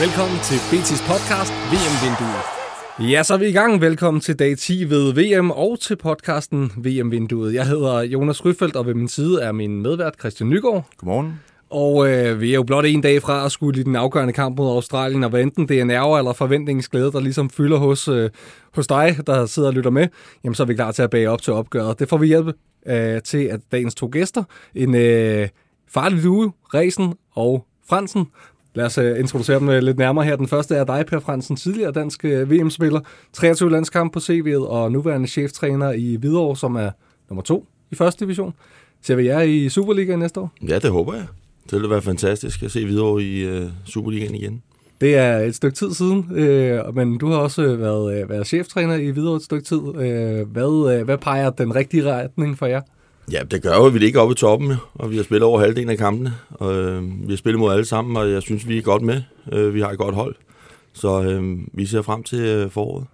Velkommen til BT's podcast VM-vinduet. Ja, så er vi i gang. Velkommen til dag 10 ved VM og til podcasten VM-vinduet. Jeg hedder Jonas Ryfeldt, og ved min side er min medvært Christian Nygaard. Godmorgen. Og øh, vi er jo blot en dag fra at skulle i den afgørende kamp mod Australien, og hvad enten det er nerver eller forventningsglæde, der ligesom fylder hos, øh, hos dig, der sidder og lytter med, jamen så er vi klar til at bage op til opgøret. Det får vi hjælp øh, til, at dagens to gæster, en øh, farlig lue, Resen og Fransen, Lad os uh, introducere dem uh, lidt nærmere her. Den første er dig, Per Fransen, tidligere dansk uh, VM-spiller, 23 landskamp på CV'et og nuværende cheftræner i Hvidovre, som er nummer to i første division. Ser vi jer i Superligaen næste år? Ja, det håber jeg. Det vil være fantastisk at se videre i uh, Superligaen igen. Det er et stykke tid siden, øh, men du har også været, øh, været cheftræner i Hvidovre et stykke tid. Øh, hvad, øh, hvad peger den rigtige retning for jer? Ja, det gør jo, at vi ligger oppe i toppen, og vi har spillet over halvdelen af kampene. Og, øh, vi har spillet mod alle sammen, og jeg synes, vi er godt med. Øh, vi har et godt hold. Så øh, vi ser frem til øh, foråret.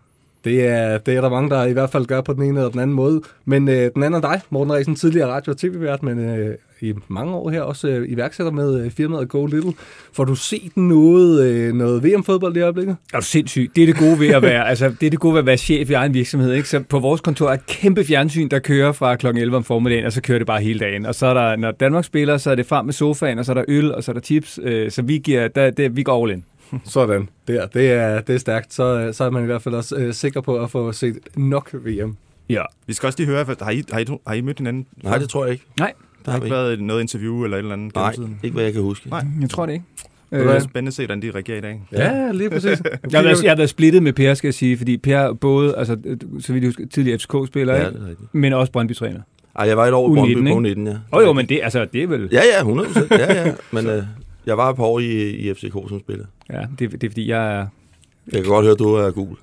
Det er, det er der mange, der i hvert fald gør på den ene eller den anden måde. Men øh, den anden er dig, Morten Resen, tidligere radio- og tv-vært, men øh, i mange år her også øh, iværksætter med øh, firmaet Go Little. Får du set noget, øh, noget VM-fodbold i øjeblikket? Er du sindssyg? Det er det gode ved at være, altså, det er det gode ved at være chef i egen virksomhed. Ikke? Så på vores kontor er et kæmpe fjernsyn, der kører fra kl. 11 om formiddagen, og så kører det bare hele dagen. Og så er der, når Danmark spiller, så er det frem med sofaen, og så er der øl, og så er der chips. Øh, så vi, giver, der, der, vi går all in. Sådan, der. Det er, det er stærkt. Så, så er man i hvert fald også øh, sikker på at få set nok VM. Ja. Vi skal også lige høre, har I, har I, har I mødt hinanden? Nej, det tror jeg ikke. Nej, Der har vi ikke været noget interview eller et eller andet Nej, tiden? ikke hvad jeg kan huske. Nej. jeg tror det ikke. Det er Øh, spændende at se, hvordan de reagerer i dag. Ja, lige præcis. jeg, har været, jeg har været splittet med Per, skal jeg sige, fordi Per både, altså, så vidt jeg husker, tidligere FCK-spiller, Ja, er men også Brøndby-træner. Ej, jeg var et år i U19, Brøndby ikke? på 19, ja. Åh oh, jo, men det, altså, det er vel... Ja, ja, 100 Ja, ja. Men øh, jeg var et par år i, i FCK som spiller. Ja, det, det er fordi, jeg er... Jeg kan godt høre, at du er gul.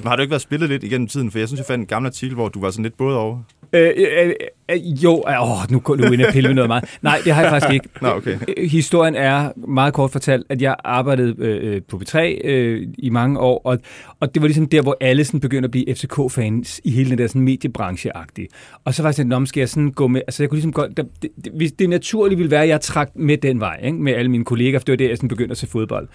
Men har du ikke været spillet lidt igennem tiden? For jeg synes, jeg fandt en gammel artikel, hvor du var sådan lidt både over. Øh, øh, øh, jo, øh, åh, nu går du ind og pille med noget meget. Nej, det har jeg faktisk ikke. Nå, okay. Øh, Historien er meget kort fortalt, at jeg arbejdede øh, øh, på B3 øh, i mange år, og, og det var ligesom der, hvor alle sådan begyndte at blive FCK-fans i hele den der sådan mediebranche-agtige. Og så var jeg sådan, om skal jeg sådan gå med, altså jeg kunne ligesom godt, det, det, det, det naturlige ville være, at jeg trak med den vej, ikke? med alle mine kolleger, for det var der, jeg sådan begyndte at se fodbold.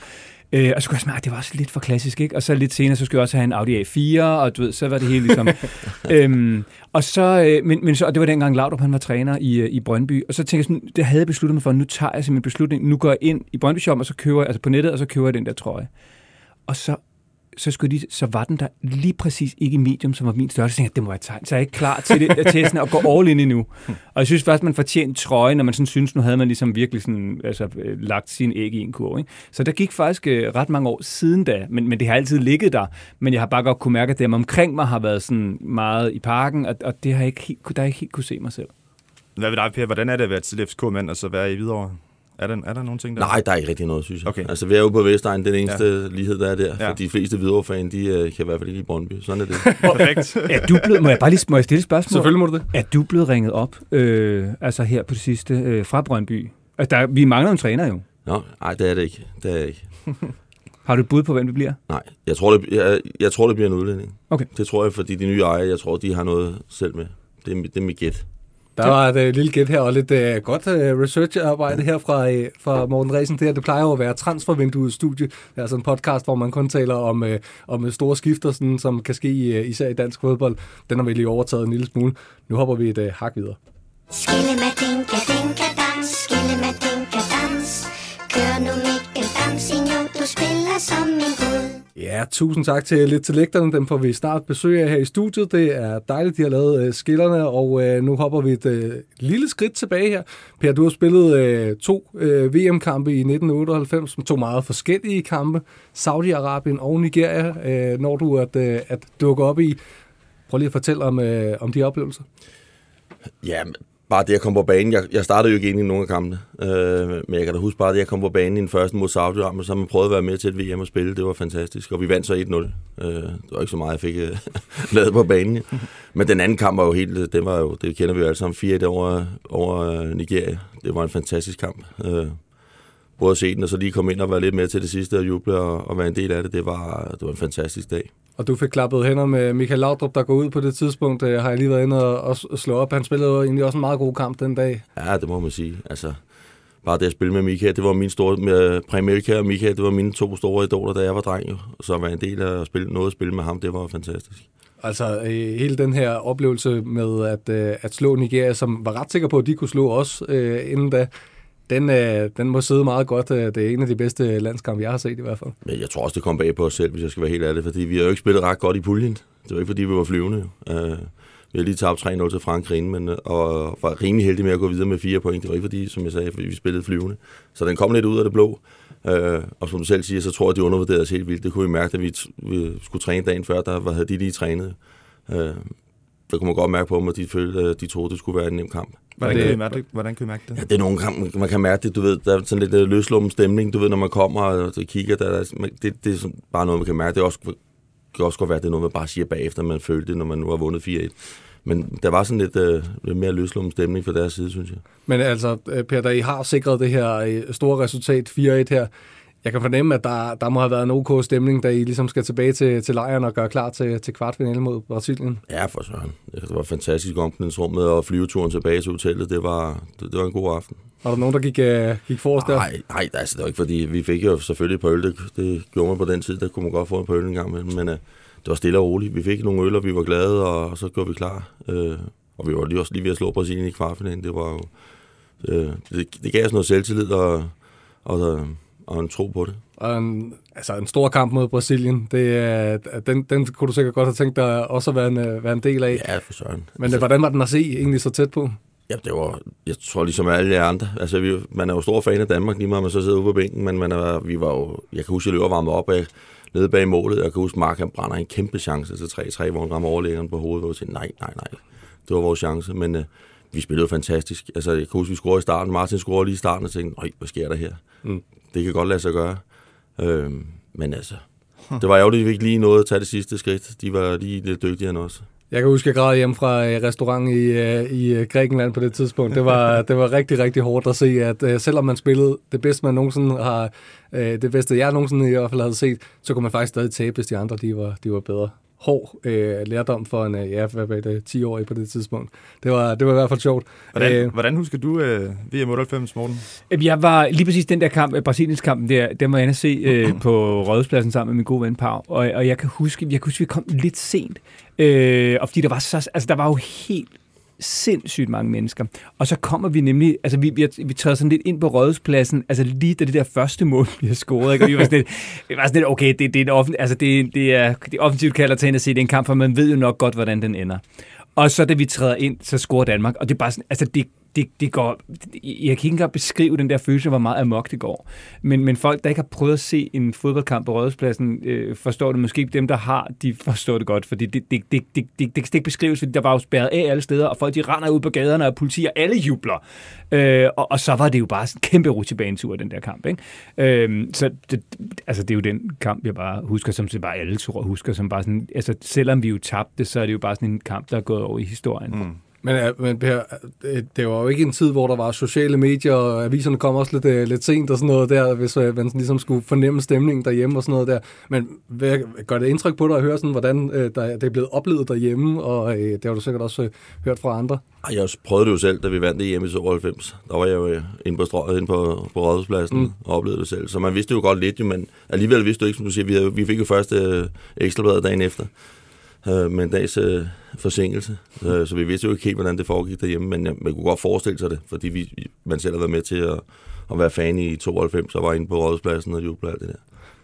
Øh, og så kunne jeg smage, det var også lidt for klassisk, ikke? Og så lidt senere, så skulle jeg også have en Audi A4, og du ved, så var det hele ligesom... øhm, og så, øh, men, men så, og det var dengang Laudrup, han var træner i, øh, i Brøndby, og så tænkte jeg sådan, det havde jeg besluttet mig for, nu tager jeg simpelthen en beslutning, nu går jeg ind i Brøndby Shop, og så køber jeg, altså på nettet, og så køber jeg den der trøje. Og så så, skulle de, så var den der lige præcis ikke i medium, som var min størrelse. Så tænkte jeg, det må jeg tegne. Så er jeg ikke klar til, det, til sådan at gå all in endnu. Og jeg synes først, man fortjente trøje, når man sådan synes, nu havde man ligesom virkelig sådan, altså, øh, lagt sin æg i en kurv. Ikke? Så der gik faktisk øh, ret mange år siden da, men, men det har altid ligget der. Men jeg har bare godt kunne mærke, at dem omkring mig har været sådan meget i parken, og, og det har jeg ikke helt, der har jeg ikke helt kunne se mig selv. Hvad ved dig, Per? Hvordan er det at være tidligere FCK-mand og så være i Hvidovre? Er der, er der nogle ting der? Nej, der er ikke rigtig noget, synes jeg. Okay. Altså, vi er jo på Vestegn, den eneste ja. lighed, der er der. Ja. For de fleste Hvidovre-fan, de øh, kan i hvert fald ikke lide Brøndby. Sådan er det. Perfekt. Er du blevet, må jeg bare lige må jeg stille et spørgsmål? Selvfølgelig må du det. Er du blevet ringet op, øh, altså her på det sidste, øh, fra Brøndby? Altså, der, vi mangler en træner jo. Nå, nej, det er det ikke. Det er jeg ikke. Har du et bud på, hvem det bliver? Nej, jeg tror, det, jeg, jeg tror, det bliver en udlænding. Okay. Det tror jeg, fordi de nye ejere, jeg tror, de har noget selv med. Det er, det er mit gæt. Der var et uh, lille gæt her, og lidt uh, godt uh, researcharbejde her fra, uh, fra Morten Resen. Det, her, det plejer jo at være transfervinduet studie. Det er altså en podcast, hvor man kun taler om, uh, om store skifter, sådan, som kan ske i, uh, især i dansk fodbold. Den har vi lige overtaget en lille smule. Nu hopper vi et uh, hak videre. Skille med dinka, dinka dans, skille med Ja, tusind tak til lidt til lægterne. Dem får vi snart besøg af her i studiet. Det er dejligt, de har lavet øh, skillerne, og øh, nu hopper vi et øh, lille skridt tilbage her. Per, du har spillet øh, to øh, VM-kampe i 1998, som to meget forskellige kampe. Saudi-Arabien og Nigeria, øh, når du at, øh, at dukke op i. Prøv lige at fortælle om, øh, om de oplevelser. Ja, bare det jeg kom på banen. Jeg, jeg startede jo ikke ind i nogen af kampene, øh, men jeg kan da huske bare det, jeg kom på banen i den første mod Saudi-Arabien, så man prøvede at være med til et VM og spille. Det var fantastisk, og vi vandt så 1-0. Øh, det var ikke så meget, jeg fik øh, lavet på banen. Ja. Men den anden kamp var jo helt, det var jo, det kender vi jo alle sammen, 4-1 over, over øh, Nigeria. Det var en fantastisk kamp. Øh, både at se den, og så lige komme ind og være lidt med til det sidste og juble og, og være en del af det. Det var, det var en fantastisk dag. Og du fik klappet hænder med Michael Laudrup, der går ud på det tidspunkt. Øh, har jeg lige været inde og, og slå op. Han spillede jo egentlig også en meget god kamp den dag. Ja, det må man sige. Altså, bare det at spille med Michael, det var min store, med Præmelka og Michael, det var mine to store idoler, da jeg var dreng. Jo. Så at være en del af at spille, noget at spille med ham, det var fantastisk. Altså øh, hele den her oplevelse med at, øh, at slå Nigeria, som var ret sikker på, at de kunne slå os øh, inden da, den, øh, den må sidde meget godt. Øh, det er en af de bedste landskampe, jeg har set i hvert fald. Men jeg tror også, det kom bag på os selv, hvis jeg skal være helt ærlig, fordi vi har jo ikke spillet ret godt i puljen. Det var ikke, fordi vi var flyvende. Uh, vi har lige tabt 3-0 til Frankrig, men, øh, og var rimelig heldige med at gå videre med fire point. Det var ikke fordi, som jeg sagde, fordi vi spillede flyvende. Så den kom lidt ud af det blå. Uh, og som du selv siger, så tror jeg, at de undervurderede os helt vildt. Det kunne vi mærke, at vi, vi skulle træne dagen før, der havde de lige trænet. Uh, der kunne man godt mærke på dem, at de følte, at de troede, det skulle være en nem kamp. Hvordan, det- kan, I mærke det? Hvordan kan I mærke det? Ja, det er nogle kamp, man kan mærke det, du ved, der er sådan lidt øh, løslummen stemning, du ved, når man kommer og så kigger, der, der, det, det er bare noget, man kan mærke. Det er også, det kan også godt være, at det er noget, man bare siger bagefter, man følte det, når man nu har vundet 4-1. Men der var sådan lidt, øh, lidt mere løslummen stemning fra deres side, synes jeg. Men altså, øh, Per, da I har sikret det her øh, store resultat 4-1 her, jeg kan fornemme, at der, der må have været en ok stemning, da I ligesom skal tilbage til, til lejren og gøre klar til, til kvartfinale mod Brasilien. Ja, for søren. Det var fantastisk omklædningsrummet, og flyveturen tilbage til hotellet, det var, det, det var en god aften. Var der nogen, der gik, øh, gik forrest der? Nej, nej, altså, det var ikke fordi, vi fik jo selvfølgelig et par øl, det, det gjorde man på den tid, der kunne man godt få en par øl en gang imellem, men uh, det var stille og roligt. Vi fik nogle øl, og vi var glade, og så gjorde vi klar. Uh, og vi var lige også lige ved at slå Brasilien i kvartfinalen. Det var jo, uh, det, det gav os noget selvtillid og, og, og en tro på det. Og en, altså en stor kamp mod Brasilien, det, er- den, den kunne du sikkert godt have tænkt dig også at være en, øh, være en del af. Ja, for søren. Men altså, hvordan var den at se egentlig så tæt på? Ja, det var, jeg tror ligesom alle jer andre. Altså, vi, man er jo stor fan af Danmark, lige meget man så sidder ude på bænken, men man er, vi var jo, jeg kan huske, jeg løber varmet op af, nede bag målet. Jeg kan huske, Mark han brænder en kæmpe chance til 3-3, hvor han rammer overlæggeren på hovedet, hvor jeg tænkte, nej, nej, nej, det var vores chance, men øh, vi spillede fantastisk. Altså, jeg kan huske, vi scorede i starten, Martin scorede lige i starten, og tænkte, nej, hvad sker der her? Mm. Det kan godt lade sig gøre. Øh, men altså, det var ærgerligt, at vi ikke lige nåede at tage det sidste skridt. De var lige lidt dygtigere end os. Jeg kan huske, at jeg græd hjem fra øh, restaurant i, øh, i øh, Grækenland på det tidspunkt. Det var, det var rigtig, rigtig hårdt at se, at selvom man spillede det bedste, man nogensinde har, det bedste, jeg nogensinde i hvert fald havde set, så kunne man faktisk stadig tabe, hvis de andre de var, de var bedre. Hård øh, lærdom for en, øh, ja, hvad var det, 10 år på det tidspunkt. Det var, det var i hvert fald sjovt. Hvordan, Øh, øh, hvordan husker du øh, VM 98, Morten? Jeg var lige præcis den der kamp, øh, Brasiliens kampen der, den var jeg inde at se øh, på Rådhuspladsen sammen med min gode ven Pau, og, og jeg kan huske, jeg kan huske, vi kom lidt sent, øh, og fordi der var så, altså der var jo helt sindssygt mange mennesker. Og så kommer vi nemlig, altså vi, vi, vi træder sådan lidt ind på Rådhuspladsen, altså lige da det der første mål bliver scoret, ikke? og vi var sådan lidt, vi var sådan lidt okay, det, det, er en offen, altså det, det er det er offensivt kalder til at se, det er en kamp, for man ved jo nok godt, hvordan den ender. Og så da vi træder ind, så scorer Danmark, og det er bare sådan, altså det, det, det går, jeg kan ikke engang beskrive den der følelse, hvor meget amok det går. Men, men folk, der ikke har prøvet at se en fodboldkamp på Rådhuspladsen, øh, forstår det måske ikke. Dem, der har, de forstår det godt, fordi det, det, det, det, det, det kan ikke beskrives, fordi der var jo spærret af alle steder, og folk de render ud på gaderne, og politi og alle jubler. Øh, og, og så var det jo bare sådan en kæmpe rutsjebanetur, den der kamp. Ikke? Øh, så det, altså, det er jo den kamp, jeg bare husker, som bare alle tror husker, som bare sådan, altså selvom vi jo tabte, så er det jo bare sådan en kamp, der er gået over i historien. Mm. Men, ja, men Per, det, det var jo ikke en tid, hvor der var sociale medier, og aviserne kom også lidt, øh, lidt sent og sådan noget der, hvis øh, man ligesom skulle fornemme stemningen derhjemme og sådan noget der. Men hvad, gør det indtryk på dig at høre, sådan, hvordan øh, der, det er blevet oplevet derhjemme, og øh, det har du sikkert også øh, hørt fra andre? Jeg prøvede det jo selv, da vi vandt det hjemme i 92. Der var jeg jo øh, inde på, strøget, inde på, på Rådhuspladsen mm. og oplevede det selv. Så man vidste jo godt lidt, men alligevel vidste du ikke, som du siger, vi, havde, vi fik jo først øh, ekstrabladet dagen efter øh, med en dags øh, forsinkelse. Øh, så vi vidste jo ikke helt, hvordan det foregik derhjemme, men øh, man kunne godt forestille sig det, fordi vi, man selv har været med til at, at være fan i 92 og var inde på Rådhuspladsen og juble alt det der.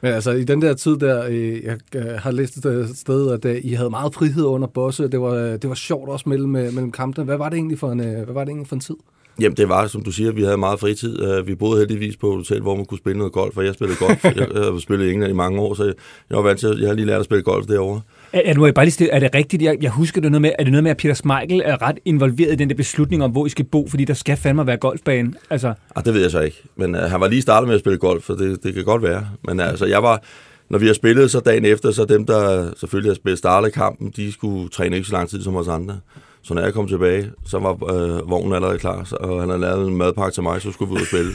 Men altså, i den der tid der, øh, jeg har læst et sted, at øh, I havde meget frihed under Bosse. Det var, det var sjovt også mellem, mellem kampene. Hvad var det egentlig for en, hvad var det egentlig for en tid? Jamen, det var, som du siger, vi havde meget fritid. Vi boede heldigvis på et hotel, hvor man kunne spille noget golf, og jeg spillede golf. jeg, jeg har spillet i England i mange år, så jeg var vant til, at jeg har lige lært at spille golf derovre. Er, er, nu er, jeg bare lige stille, er det rigtigt? Jeg, jeg husker det noget med, er det noget med, at Peter Smeichel er ret involveret i den der beslutning om, hvor I skal bo, fordi der skal fandme være golfbane. Altså, Ah, det ved jeg så ikke. Men uh, han var lige startet med at spille golf, så det, det kan godt være. Men altså, jeg var... Når vi har spillet så dagen efter, så dem, der selvfølgelig har spillet startet kampen, de skulle træne ikke så lang tid som os andre. Så når jeg kom tilbage, så var øh, vognen allerede klar, så, og han havde lavet en madpakke til mig, så skulle vi ud og spille.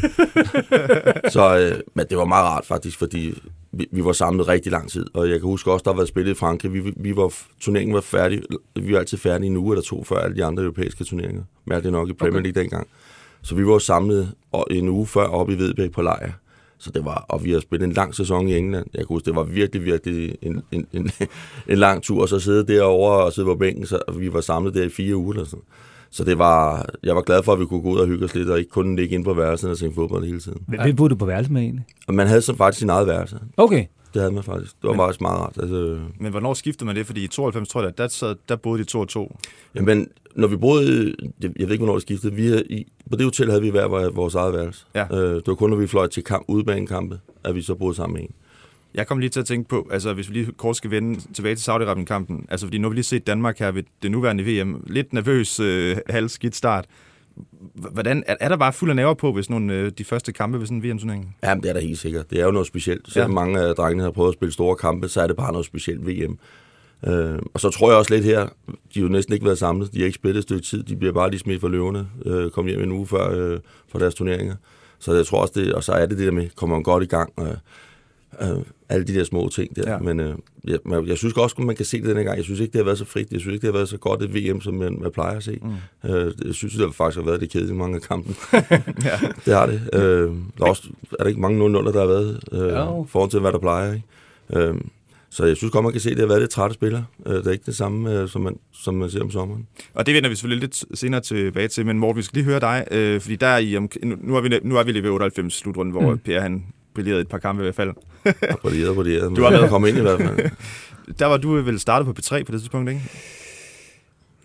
så, øh, men det var meget rart faktisk, fordi vi, vi var samlet rigtig lang tid. Og jeg kan huske også, der var været spillet i Frankrig. Vi, vi var, turneringen var færdig. Vi var altid færdige en uge eller to før alle de andre europæiske turneringer. Mærkeligt nok i Premier League dengang. Så vi var samlet og- en uge før oppe i Vedbæk på lejr. Så det var, og vi har spillet en lang sæson i England. Jeg kan huske, det var virkelig, virkelig en, en, en, en lang tur, og så sidde derovre og sidde på bænken, så vi var samlet der i fire uger eller sådan. Så det var, jeg var glad for, at vi kunne gå ud og hygge os lidt, og ikke kun ligge ind på værelsen og se fodbold hele tiden. hvem boede du på værelse med egentlig? Og man havde så faktisk sin eget værelse. Okay. Det havde man faktisk. Det var faktisk meget rart. Altså, Men hvornår skiftede man det? Fordi i 92, tror jeg, der, sad, der boede de to og to. jamen, når vi boede, jeg ved ikke, hvornår det skiftede, vi, i, på det hotel havde vi hver vores- vores eget værelse. Ja. Øh, det var kun, når vi fløj til kamp, udebanekampe, at vi så boede sammen med en. Jeg kom lige til at tænke på, altså hvis vi lige kort skal vende tilbage til Saudi-Arabien-kampen, altså fordi nu har vi lige set Danmark her ved det nuværende VM, lidt nervøs, øh, halvskidt start. Hvordan, er, er der bare fuld af nerver på, hvis nogle øh, de første kampe ved sådan en VM-turnering? Jamen, det er da helt sikkert. Det er jo noget specielt. Selvom Ja. mange af drengene har prøvet at spille store kampe, så er det bare noget specielt VM. Øh, og så tror jeg også lidt her, de har jo næsten ikke været samlet. De har ikke spillet et stykke tid. De bliver bare lige smidt for løverne. Øh, kom hjem en uge før øh, for deres turneringer. Så jeg tror også det, og så er det det der med, kommer man godt i gang. Øh, øh, alle de der små ting der. Ja. Ja. Men øh, jeg, men jeg synes også, at man kan se det denne gang. Jeg synes ikke, det har været så frit. Jeg synes ikke, det har været så godt et VM, som man, man plejer at se. Mm. Øh, jeg synes, det har faktisk har været det kedeligt i mange af kampen. Ja. Det har det. Øh, der er, også, er der ikke mange 0 der har været øh, Jo. forhold til, hvad der plejer. Ikke? Øh, så jeg synes godt, man kan se, at det har været lidt trætte spillere. Øh, det er ikke det samme, øh, som, man, som man ser om sommeren. Og det vender vi selvfølgelig lidt senere tilbage til, men Morten, vi skal lige høre dig, øh, fordi der er i, om, nu, er vi, nu er vi lige ved 98 slutrunden, hvor mm. Per han brillerede et par kampe i hvert fald. På det. Du har været- kommet ind i hvert fald. Der var du vel startet på P3 på det tidspunkt, ikke?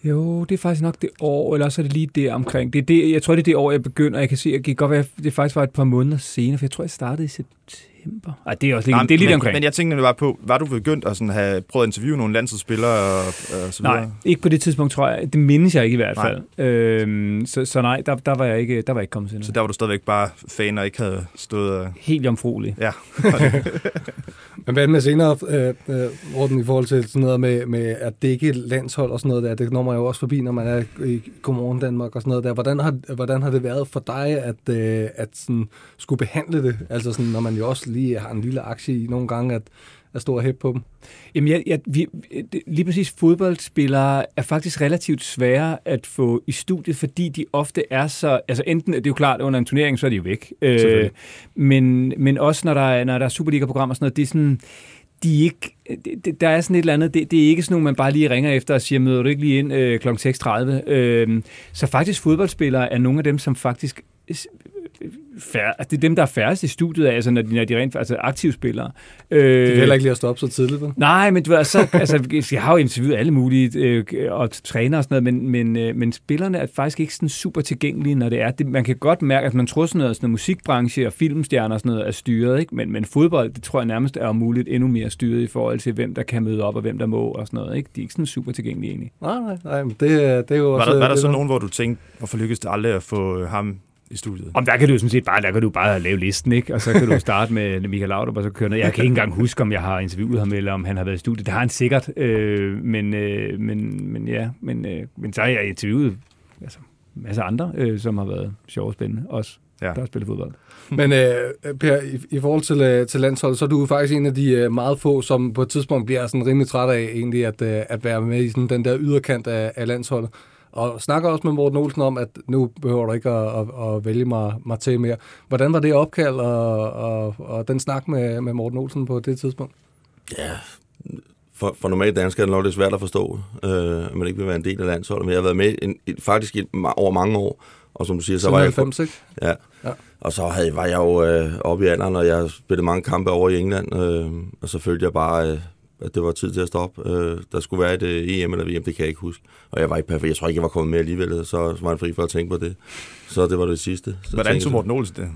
Jo, det er faktisk nok det år, eller også er det lige der omkring. Det er det, jeg tror, det er det år, jeg begynder. Jeg kan se, at det kan godt være, at det faktisk var et par måneder senere, for jeg tror, jeg startede i september. Ej, det er også lige, Nej, det er lige men, omkring. Men jeg tænkte bare på, var du begyndt at sådan have prøvet at interviewe nogle landsholdsspillere og, og så videre? Nej, ikke på det tidspunkt, tror jeg. Det mindes jeg ikke i hvert Nej. fald. Øhm, så, så nej, der, der, var jeg ikke, der var jeg ikke kommet til Så der var du stadigvæk bare fan og ikke havde stået og... Helt jomfruelig. Ja, Men hvad med senere, øh, øh, Morten, i forhold til sådan noget med, med at dække landshold og sådan noget der, det når man jo også forbi, når man er i Godmorgen Danmark og sådan noget der. Hvordan har, hvordan har det været for dig at, øh, at sådan, skulle behandle det? Altså sådan, når man jo også lige har en lille aktie i nogle gange, at, stå og hæppe på dem. Jamen, jeg, jeg, vi, lige præcis fodboldspillere er faktisk relativt svære at få i studiet, fordi de ofte er så... Altså enten, det er jo klart, under en turnering, så er de jo væk. Øh, men, men også når der, er, når der er Superliga-programmer og sådan noget, det er sådan... De er ikke, det- der er sådan et eller andet, det, det er ikke sådan nogle, man bare lige ringer efter og siger, møder du ikke lige ind øh, kl. 6.30? Øh, så faktisk fodboldspillere er nogle af dem, som faktisk fær, altså det er dem, der er færrest i studiet af, altså når de, når de rent altså aktive spillere. Øh, Det kan heller ikke lige at stoppe så tidligt, vel? Nej, men du ved, så, altså, jeg har jo interviewet alle mulige øh, og træner og sådan noget, men, men, øh, men spillerne er faktisk ikke sådan super tilgængelige, når det er. Det, man kan godt mærke, at man tror sådan noget, sådan noget musikbranche og filmstjerner og sådan noget er styret, ikke? Men, men fodbold, det tror jeg nærmest er muligt endnu mere styret i forhold til, hvem der kan møde op og hvem der må og sådan noget. Ikke? De er ikke sådan super tilgængelige egentlig. Nej, nej, nej, men det, er- det er jo var også... der, var der så nogen, hvor du tænkte, hvorfor lykkedes det aldrig at få øh, ham i studiet? Om der kan du jo sådan set bare, der kan du bare lave listen, ikke? Og så kan du starte med Michael Laudrup, og så køre ned. Jeg kan ikke engang huske, om jeg har interviewet ham, eller om han har været i studiet. Det har han sikkert, øh, men, øh, men, men ja, men, øh, men så har jeg interviewet altså, en masse andre, øh, som har været sjove og spændende, også Ja. der har spillet fodbold. Men øh, Per, i, i forhold til, øh, til landsholdet, så er du faktisk en af de øh, meget få, som på et tidspunkt bliver sådan rimelig træt af egentlig at, øh, at være med i sådan den der yderkant af, af landsholdet. Og snakker også med Morten Olsen om, at nu behøver du ikke at, at, at vælge mig, mig til mere. Hvordan var det opkald og, og, og den snak med, med Morten Olsen på det tidspunkt? Ja, for, for normalt dansker er det nok lidt svært at forstå, øh, at man ikke vil være en del af landsholdet. Men jeg har været med en, en, faktisk ma- over mange år, og som du siger, så var jeg... 90, ikke? Ja. Ja. ja. Og så havde, var jeg jo øh, oppe i alderen, og jeg spillede mange kampe over i England, øh, og så følte jeg bare, øh, at det var tid til at stoppe. Øh, der skulle være et øh, EM eller VM, det kan jeg ikke huske. Og jeg var ikke perfekt. Jeg tror ikke, jeg var kommet med alligevel, så, så var jeg fri for at tænke på det. Så det var det sidste. Så Hvordan tog jeg- Morten Olsen det?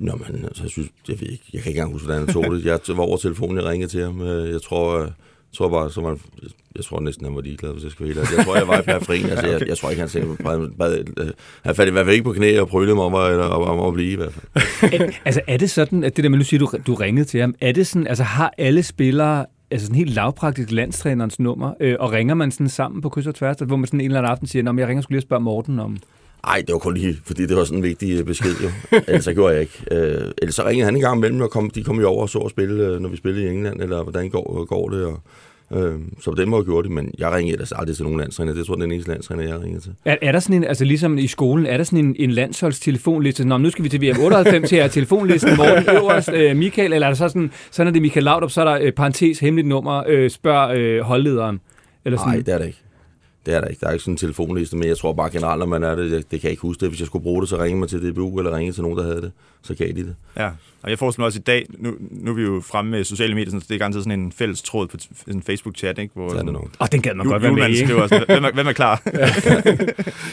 Nå, men altså, jeg synes, jeg ved ikke, jeg kan ikke engang huske, hvordan han tog det. Jeg var over telefonen, jeg ringede til ham. Øh, Jeg tror, øh, tror bare, så var, jeg tror næsten, han var ligeglad, hvis jeg skal være helt. Jeg tror, jeg var i periferien. Altså, jeg, jeg tror ikke, han sagde, han faldt i hvert fald ikke på knæ og prøvede mig om at, eller, om at blive i hvert fald. altså er det sådan, at det der med, nu siger du, du ringede til ham, er det sådan, altså har alle spillere altså sådan helt lavpraktisk landstrænerens nummer, øh, og ringer man sådan sammen på kryds og tværs, hvor man sådan en eller anden aften siger, at jeg ringer skulle lige og spørge Morten om... Nej, det var kun lige, fordi det var sådan en vigtig øh, besked jo. ellers så gjorde jeg ikke. Øh, ellers så ringede han en gang imellem, og kom, de kom jo over og så at spille, øh, når vi spillede i England, eller hvordan går, øh, går det, og Øh, så på den måde gjorde det, men jeg ringede ellers aldrig til nogen landstræner. Det tror jeg, den eneste landstræner, jeg ringede til. Er, er der sådan en, altså ligesom i skolen, er der sådan en, en landsholdstelefonliste? Nå, nu skal vi til VM 98 her, telefonlisten, Morten Øverst, øh, Michael, eller er der så sådan, sådan er det Michael Laudrup, så er der øh, parentes, hemmeligt nummer, øh, spørg øh, holdlederen? Eller sådan. Nej, det er det ikke. Det er der ikke. Der er ikke sådan en telefonliste, men jeg tror bare generelt, når man er det, det, det kan jeg ikke huske det. Hvis jeg skulle bruge det, så ringe mig til DBU, eller ringe til nogen, der havde det. Så gav de det. Ja, og jeg forestiller mig også i dag, nu, nu er vi jo fremme med sociale medier, så det er garanteret sådan en fælles tråd på en Facebook-chat, ikke? Hvor, sådan, og oh, den gad man godt være med i, Også, hvem, er, hvem er klar? ja. ja,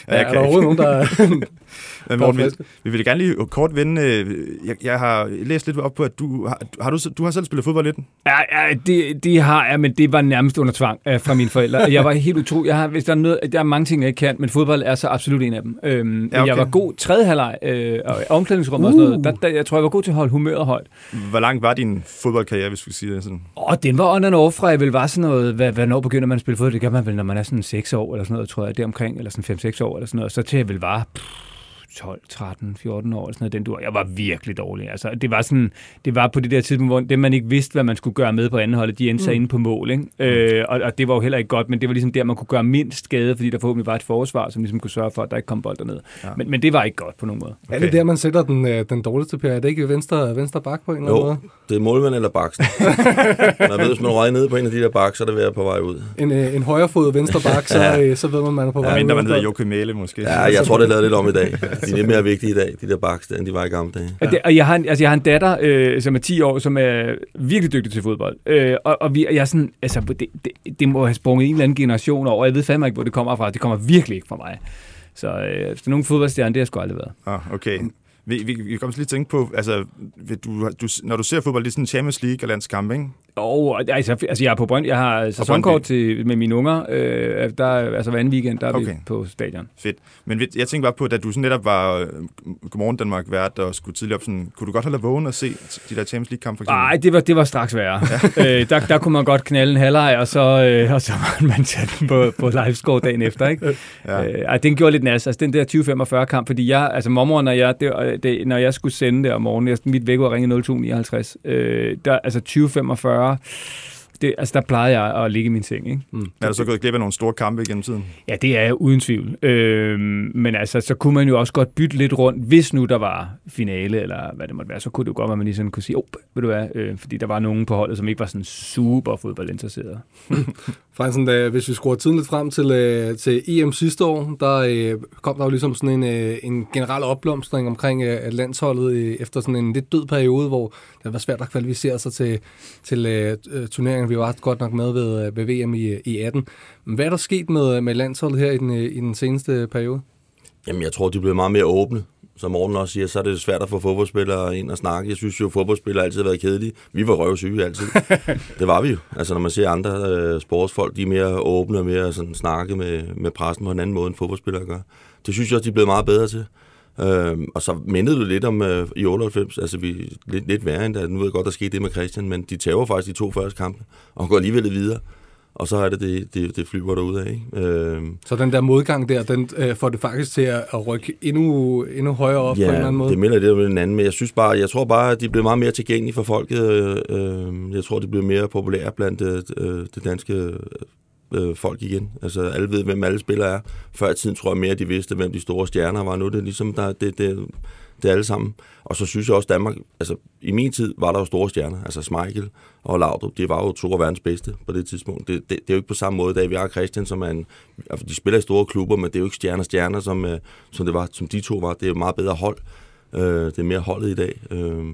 ja, er der overhovedet nogen, der... Men Morten, vi, vi vil gerne lige kort vende. Øh, jeg, jeg har læst lidt op på, at du har, har du, du har selv spillet fodbold lidt? Ja, ja det, det har jeg, men det var nærmest under tvang uh, fra mine forældre. Jeg var helt utrolig. Jeg har, hvis der, er noget, der er mange ting, jeg ikke kan, men fodbold er så absolut en af dem. Øhm, ja, okay. Jeg var god tredje halvleg, øh, og omklædningsrum uh. og sådan noget. Der, der, jeg tror, jeg var god til at holde humøret højt. Hvor lang var din fodboldkarriere, hvis vi skal sige det sådan? Åh, den var on and off fra, jeg vil var sådan noget, hvad, hvornår begynder man at spille fodbold? Det gør man vel, når man er sådan 6 år eller sådan noget, tror jeg, det omkring, eller sådan 5-6 år eller sådan noget. Så til jeg vil var, pff, 12, 13, 14 år, eller sådan noget, den dur. Jeg var virkelig dårlig. Altså, det var sådan, det var på det der tidspunkt, hvor det man ikke vidste, hvad man skulle gøre med på anden hold, de endte sig mm. inde på mål, ikke? Mm. Øh, og, og, det var jo heller ikke godt, men det var ligesom der, man kunne gøre mindst skade, fordi der forhåbentlig var et forsvar, som ligesom kunne sørge for, at der ikke kom bolder ned. Ja. Men, men det var ikke godt på nogen måde. Okay. Er det der, man sætter den, øh, den dårligste per? Er det ikke venstre, venstre bak på en eller anden måde? det er målmand eller baksen. man ved, hvis man røger ned på en af de der bak, så er det ved at på vej ud. En, øh, en højrefod venstre bak, så, ja. Øh, så ved man, man er på vej ja, ud. Ja, man hedder Joachim Mæle måske. Ja, jeg tror, det er lavet lidt om i dag. De er lidt mere vigtige i dag, de der baks, end de var i gamle dage. Ja. Og jeg har en, altså jeg har en datter, øh, som er 10 år, som er virkelig dygtig til fodbold. Øh, og, og vi, jeg er sådan, altså, det, det, det, må have sprunget en eller anden generation over. Jeg ved fandme ikke, hvor det kommer fra. Det kommer virkelig ikke fra mig. Så øh, hvis der er nogen fodboldstjerne, det har sgu aldrig været. Ah, okay. Vi, vi, vi kommer lige tænke på, altså, du, du, når du ser fodbold, det er sådan Champions League og landskamp, ikke? Og, altså, altså, jeg er på Brønd. Jeg har sæsonkort til, med mine unger. Øh, der, altså hver anden weekend, der er okay. vi på stadion. Fedt. Men jeg tænker bare på, at da du sådan netop var øh, Godmorgen Danmark vært og skulle tidligere op, sådan, kunne du godt have lavet vågen og se de der Champions League-kamp for eksempel? Nej, det var, det var straks værre. Ja. øh, der, der kunne man godt knalde en halvleg, og så, øh, og så var man den på, på livescore dagen efter. Ikke? Ja. Øh, den gjorde lidt nas, altså den der 20-45-kamp, fordi jeg, altså mormor, når jeg, det, det, når jeg skulle sende det om morgenen, jeg, mit væk var ringet 0259, øh, der, altså 20-45 det, altså der plejede jeg at ligge i min seng. Ikke? Mm. Er du så gået glip af nogle store kampe gennem tiden? Ja, det er jeg uden tvivl. Øh, men altså, så kunne man jo også godt bytte lidt rundt, hvis nu der var finale, eller hvad det måtte være, så kunne det jo godt, at man lige sådan kunne sige, oh, ved du hvad, øh, fordi der var nogen på holdet, som ikke var sådan super fodboldinteresserede. Faktisk, da, hvis vi skruer tiden lidt frem til, øh, til EM sidste år, der øh, kom der jo ligesom sådan en, øh, en generel opblomstring omkring øh, landsholdet øh, efter sådan en lidt død periode, hvor det var svært at kvalificere sig til, til øh, øh turneringen. Vi var godt nok med ved, øh, ved VM i, i 18. Men hvad er der sket med, med landsholdet her i den, øh, i den seneste periode? Jamen, jeg tror, de blev meget mere åbne. Som Morten også siger, så er det svært at få fodboldspillere ind og snakke. Jeg synes jo, at fodboldspillere altid har været kedelige. Vi var røvsyge altid. det var vi jo. Altså, når man ser andre øh, sportsfolk, de er mere åbne og mere sådan, snakke med, med pressen på en anden måde, end fodboldspillere gør. Det synes jeg også, de er blevet meget bedre til. Øh, og så mindede du lidt om øh, i 98, altså vi lidt, lidt værre end da. Nu ved jeg godt, der skete det med Christian, men de tager faktisk de to første kampe, og går alligevel videre. Og så er det det, det, det flyver derude af. Øh, så den der modgang der, den øh, får det faktisk til at, at rykke endnu, endnu højere op ja, på en eller anden måde? det minder lidt om den anden, men jeg synes bare, jeg tror bare, at de bliver meget mere tilgængelige for folket. Øh, jeg tror, de bliver mere populære blandt øh, det danske øh, folk igen. Altså alle ved, hvem alle spillere er. Før i tiden tror jeg mere, de vidste, hvem de store stjerner var. Nu er det ligesom, der, det, det, det alle sammen. Og så synes jeg også, Danmark, altså i min tid var der jo store stjerner, altså Schmeichel og Laudrup, de var jo to af verdens bedste på det tidspunkt. Det, det, det er jo ikke på samme måde, da vi har Christian, som er en, altså de spiller i store klubber, men det er jo ikke stjerner stjerner, som, øh, som, det var, som de to var. Det er jo meget bedre hold. Øh, det er mere holdet i dag. Øh,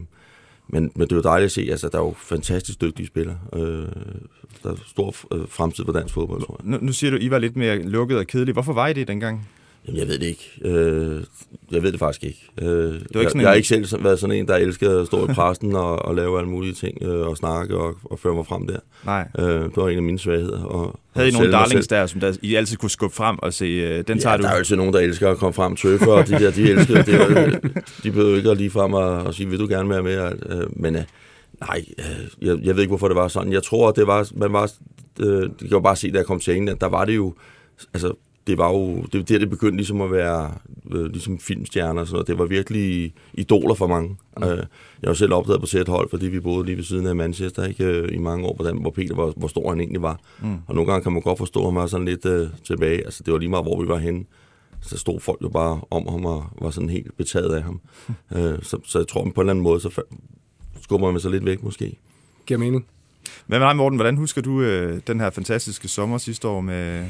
men, men det er jo dejligt at se, altså der er jo fantastisk dygtige spillere. Øh, der er stor øh, fremtid for dansk fodbold, tror jeg. Nu, nu siger du, I var lidt mere lukket og kedelig. Hvorfor var I det dengang? Jamen, jeg ved det ikke. Øh, jeg ved det faktisk ikke. Øh, det ikke jeg, sådan jeg har en- ikke selv været sådan en, der elsker at stå i præsten og, og lave alle mulige ting, øh, og snakke og, og føre mig frem der. Nej. Øh, det var en af mine svagheder. Og, Havde I og nogle darlings der, som der, I altid kunne skubbe frem og se, øh, den tager Ja, du? der er jo altid nogen, der elsker at komme frem. Tøffer, og de der, de elsker det. er De behøver ikke at lige frem og, og sige, vil du gerne være med? Øh, Men øh, nej, øh, jeg, jeg ved ikke, hvorfor det var sådan. Jeg tror, det var, man var, øh, det kan jo bare se, da jeg kom til England, der var det jo, altså, det var jo, det var der, det begyndte ligesom at være, øh, ligesom filmstjerner og sådan noget. Det var virkelig idoler for mange. Mm. Øh, jeg var selv opdaget på sæt hold, fordi vi boede lige ved siden af Manchester ikke, øh, i mange år, hvordan, hvor Peter, hvor, hvor stor han egentlig var. Mm. Og nogle gange kan man godt forstå, at han var sådan lidt øh, tilbage. Altså, det var lige meget, hvor vi var henne. Så stod folk jo bare om ham og var sådan helt betaget af ham. øh, så, så jeg tror, på en eller anden måde, så skubber man sig lidt væk måske. Giver mening. Hvad med dig, Morten? Hvordan husker du øh, den her fantastiske sommer sidste år med...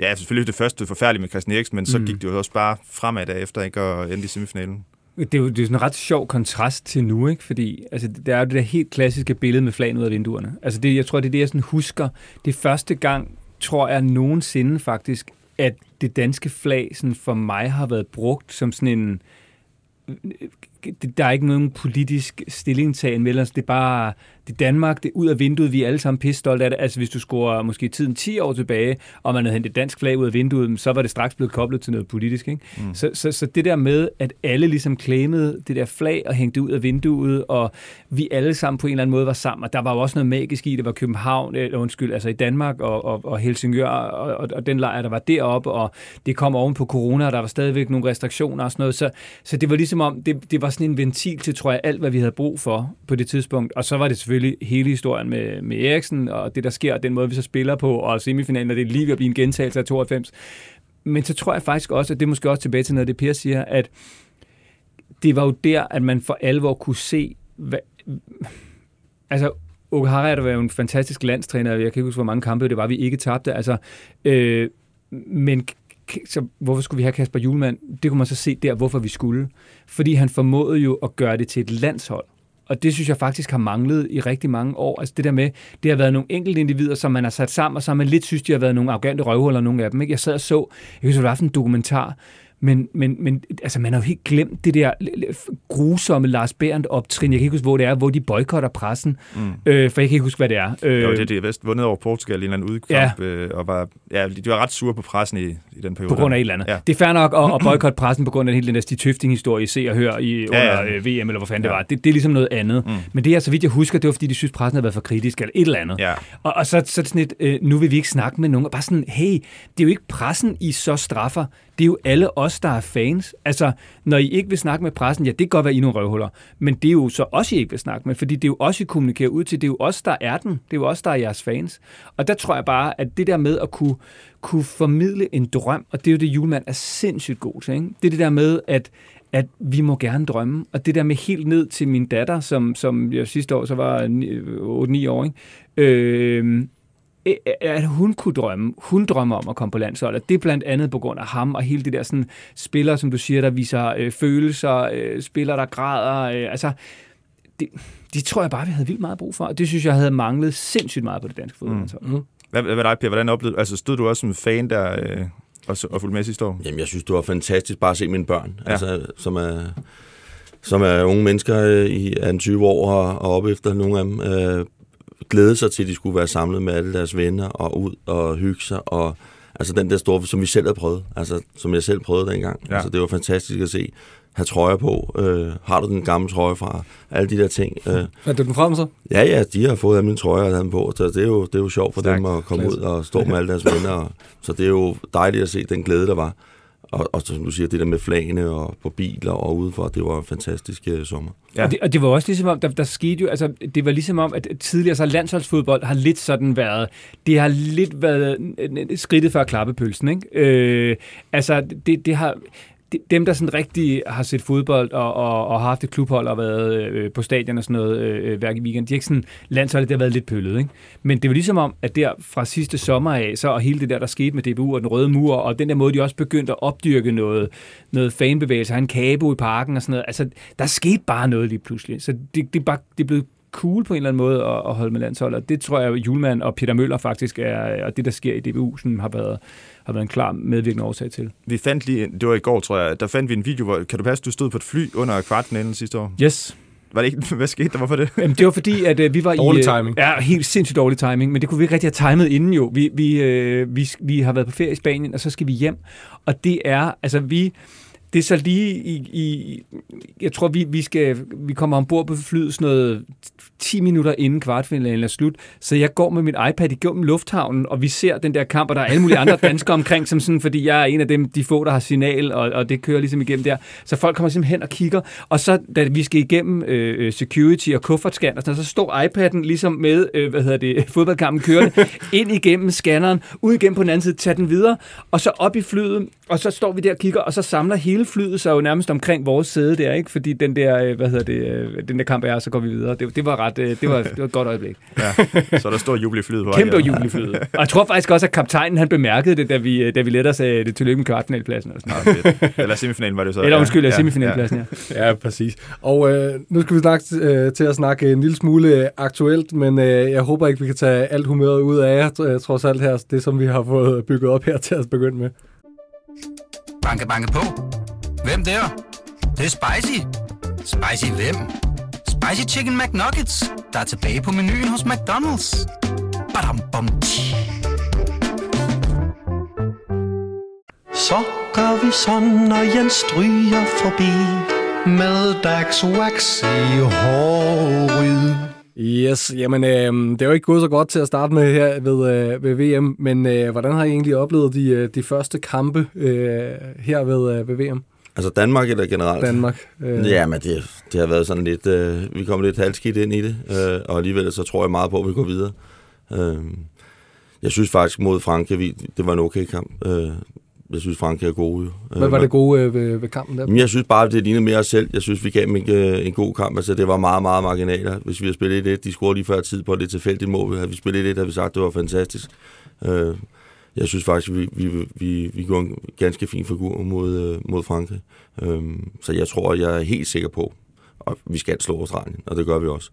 Ja, selvfølgelig det første forfærdeligt med Christian Eriksen, men så Mm. gik det jo også bare fremad derefter, ikke? Og endte i semifinalen. Det er jo det er sådan en ret sjov kontrast til nu, ikke? Fordi altså, der er jo det der helt klassiske billede med flagen ud af vinduerne. Altså, det, jeg tror, det er det, jeg sådan husker. Det første gang, tror jeg, nogensinde faktisk, at det danske flag sådan for mig har været brugt som sådan en... det- Der er ikke nogen politisk stillingtagen med os. Det er bare det er Danmark, det er ud af vinduet. Vi er alle sammen pisse stolte af det. Altså, hvis du scorer måske tiden 10 år tilbage, og man havde hentet dansk flag ud af vinduet, så var det straks blevet koblet til noget politisk. Ikke? Mm. Så, så, så det der med, at alle ligesom claimede det der flag og hængte ud af vinduet, og vi alle sammen på en eller anden måde var sammen, og der var jo også noget magisk i, det var København, eller undskyld, altså i Danmark og, og, og Helsingør, og, og, og den lejr, der var deroppe, og det kom oven på corona, og der var stadigvæk nogle restriktioner og sådan noget, så, så det var ligesom om, det, det var sådan en ventil til, tror jeg, alt, hvad vi havde brug for på det tidspunkt, og så var det selvfølgelig hele historien med, med Eriksen, og det, der sker, og den måde, vi så spiller på, og semifinalen, og det er lige ved at blive en gentagelse af 92, men så tror jeg faktisk også, at det er måske også tilbage til noget, af det Per siger, at det var jo der, at man for alvor kunne se, hvad, altså Åke Harald var jo en fantastisk landstræner, jeg kan ikke huske, hvor mange kampe det var, vi ikke tabte, altså, øh, men så hvorfor skulle vi have Kasper Julemand? Det kunne man så se der, hvorfor vi skulle. Fordi han formåede jo at gøre det til et landshold. Og det synes jeg faktisk har manglet i rigtig mange år. Altså det der med, det har været nogle enkelte individer, som man har sat sammen, og så har man lidt synes, de har været nogle arrogante røvhuller, nogle af dem. Ikke? Jeg sad og så, jeg kan så, der en dokumentar, men, men, men altså, man har jo helt glemt det der grusomme Lars Berndt optrin. Jeg kan ikke huske, hvor det er, hvor de boykotter pressen. Mm. Øh, for jeg kan ikke huske, hvad det er. Øh, Jo, det, det er vist vundet over Portugal i en eller anden udkamp, ja. øh, og var, ja, de var ret sure på pressen i, i den periode. På grund af et eller andet. Ja. Det er fair nok at, at boykotte pressen på grund af hele den der Stig Tøfting-historie, se og høre i, under Ja, ja, ja. VM, eller hvor fanden ja. Det var. Det, det er ligesom noget andet. Mm. Men det er, så vidt jeg husker, det var fordi, de synes, pressen havde været for kritisk, eller et eller andet. Ja. Og, og så, så er det sådan et, øh, nu vil vi ikke snakke med nogen. Bare sådan, hey, det er jo ikke pressen, I så straffer. Det er jo alle os, der er fans. Altså, når I ikke vil snakke med pressen, ja, det kan godt være, I nogle røvhuller. Men det er jo så også, I ikke vil snakke med, fordi det er jo også, I kommunikerer ud til. Det er jo os, der er den. Det er jo os, der er jeres fans. Og der tror jeg bare, at det der med at kunne, kunne formidle en drøm, og det er jo det, julemand er sindssygt god til. Ikke? Det er det der med, at at vi må gerne drømme. Og det der med helt ned til min datter, som, som jeg sidste år så var 8-9 år, ikke? Øh, at hun kunne drømme. Hun drømmer om at komme på landsholdet. Det er blandt andet på grund af ham og hele det der sådan, spillere, som du siger, der viser øh, følelser, øh, spillere, der græder. Øh, altså, det, de tror jeg bare, vi havde vildt meget brug for. Og det synes jeg havde manglet sindssygt meget på det danske fodboldlandshold. Mm. Hvad, hvad med dig, Per? Hvordan oplevede Altså, stod du også som fan der øh, og, og fulgte med sidste år? Jamen, jeg synes, det var fantastisk bare at se mine børn, Ja. altså, som, er, som er unge mennesker øh, i 18-20 år og, og op efter nogle af dem, øh, glæde sig til, at de skulle være samlet med alle deres venner og ud og hygge sig. Og, altså den der store, som vi selv havde prøvet, altså som jeg selv prøvede dengang. Ja. Altså, det var fantastisk at se have trøjer på. Øh, har du den gamle trøje fra? Alle de der ting. Øh, Fandt du den frem så? Ja, ja, de har fået af mine trøjer og på, så det er jo, det er jo sjovt for Stærkt. dem at komme Klasse. ud og stå med alle deres venner. Og, så det er jo dejligt at se den glæde, der var. Og, og som du siger, det der med flagene og på biler og udenfor, det var en fantastisk uh, sommer. Ja. Og, det, og det var også ligesom om, der, der skete jo, altså det var ligesom om, at tidligere så landsholdsfodbold har lidt sådan været, det har lidt været øh, skridtet før klappepølsen, ikke? Øh, altså det, det har, dem, der sådan rigtig har set fodbold og, og, og har haft et klubhold og været øh, på stadion og sådan noget øh, øh hver weekend, de er ikke sådan, landsholdet, det har været lidt pøllet, ikke? Men det var ligesom om, at der fra sidste sommer af, så og hele det der, der skete med DBU og den røde mur, og den der måde, de også begyndte at opdyrke noget, noget fanbevægelse, han kabo i parken og sådan noget, altså der skete bare noget lige pludselig. Så det, det, bare, det blev cool på en eller anden måde at, at holde med landsholdet. Og det tror jeg, Julemand og Peter Møller faktisk er, og det, der sker i DBU, sådan, har været, har været en klar medvirkende årsag til. Vi fandt lige, det var i går, tror jeg, der fandt vi en video, hvor, kan du passe, du stod på et fly under kvartfinalen sidste år? Yes. Var det ikke, hvad skete der? Hvorfor det? Jamen, det var fordi, at øh, vi var Dårlig i... øh, timing. Ja, helt sindssygt dårlig timing, men det kunne vi ikke rigtig have timet inden jo. Vi, vi, øh, vi, vi har været på ferie i Spanien, og så skal vi hjem. Og det er, altså vi... Det er så lige i... i jeg tror, vi, vi, skal, vi kommer ombord på flyet sådan noget 10 minutter inden kvartfinalen er slut. Så jeg går med min iPad igennem lufthavnen, og vi ser den der kamp, og der er alle mulige andre danskere omkring, som sådan, fordi jeg er en af dem, de få, der har signal, og, og det kører ligesom igennem der. Så folk kommer simpelthen hen og kigger, og så da vi skal igennem øh, øh security og kuffertscan, og sådan, så står iPad'en ligesom med, øh, hvad hedder det, fodboldkampen kørende, ind igennem scanneren, ud igennem på den anden side, tager den videre, og så op i flyet, og så står vi der og kigger, og så samler hele flyet sig jo nærmest omkring vores sæde der, ikke? Fordi den der, øh, hvad hedder det, øh, den der kamp er, så går vi videre. Det, det var ret, øh, det var, det var et godt øjeblik. Ja, så er der stor jubel i flyet på Kæmpe jubel i flyet. Og jeg tror faktisk også, at kaptajnen han bemærkede det, da vi, da vi lettere sagde det tillykke med kvartfinalpladsen. Og sådan noget. Eller semifinalen var det så. Eller undskyld, ja, ja, semifinalpladsen, ja. Ja, præcis. Og øh, nu skal vi snakke øh, til at snakke en lille smule aktuelt, men øh, jeg håber ikke, vi kan tage alt humøret ud af jer, trods alt her, det som vi har fået bygget op her til at begynde med. Banke, banke på. Hvem der? Det, det er spicy. Spicy hvem? Spicy Chicken McNuggets, der er tilbage på menuen hos McDonald's. Badum, bom. Så gør vi sådan, når Jens stryger forbi med Dax Wax i håret. Yes, jamen øh, det er jo ikke gået så godt til at starte med her ved, øh, ved VM, men øh, hvordan har I egentlig oplevet de, øh, de første kampe øh, her ved, øh, ved VM? Altså Danmark eller generelt? Danmark. Øh, Ja, men det, det har været sådan lidt... Øh, vi kom lidt halvskidt ind i det, øh, og alligevel så tror jeg meget på, at vi går videre. Øh, jeg synes faktisk mod Frankrig, vi, det var en okay kamp. Øh, jeg synes, Frankrig er gode. Jo. Hvad var det gode øh, ved, ved kampen der? Jeg synes bare, det lignede mere os selv. Jeg synes, vi gav dem en, øh, en god kamp. Altså, det var meget, meget marginaler. Hvis vi havde spillet 1-1, de scorede lige før tid på et lidt tilfældigt mål. Havde vi spillet 1 havde vi sagt, det var fantastisk. Øh, jeg synes faktisk, vi, vi, vi, vi gjorde en ganske fin figur mod, øh, mod Frankrig. Øhm, så jeg tror, jeg er helt sikker på, at vi skal slå Australien, og det gør vi også.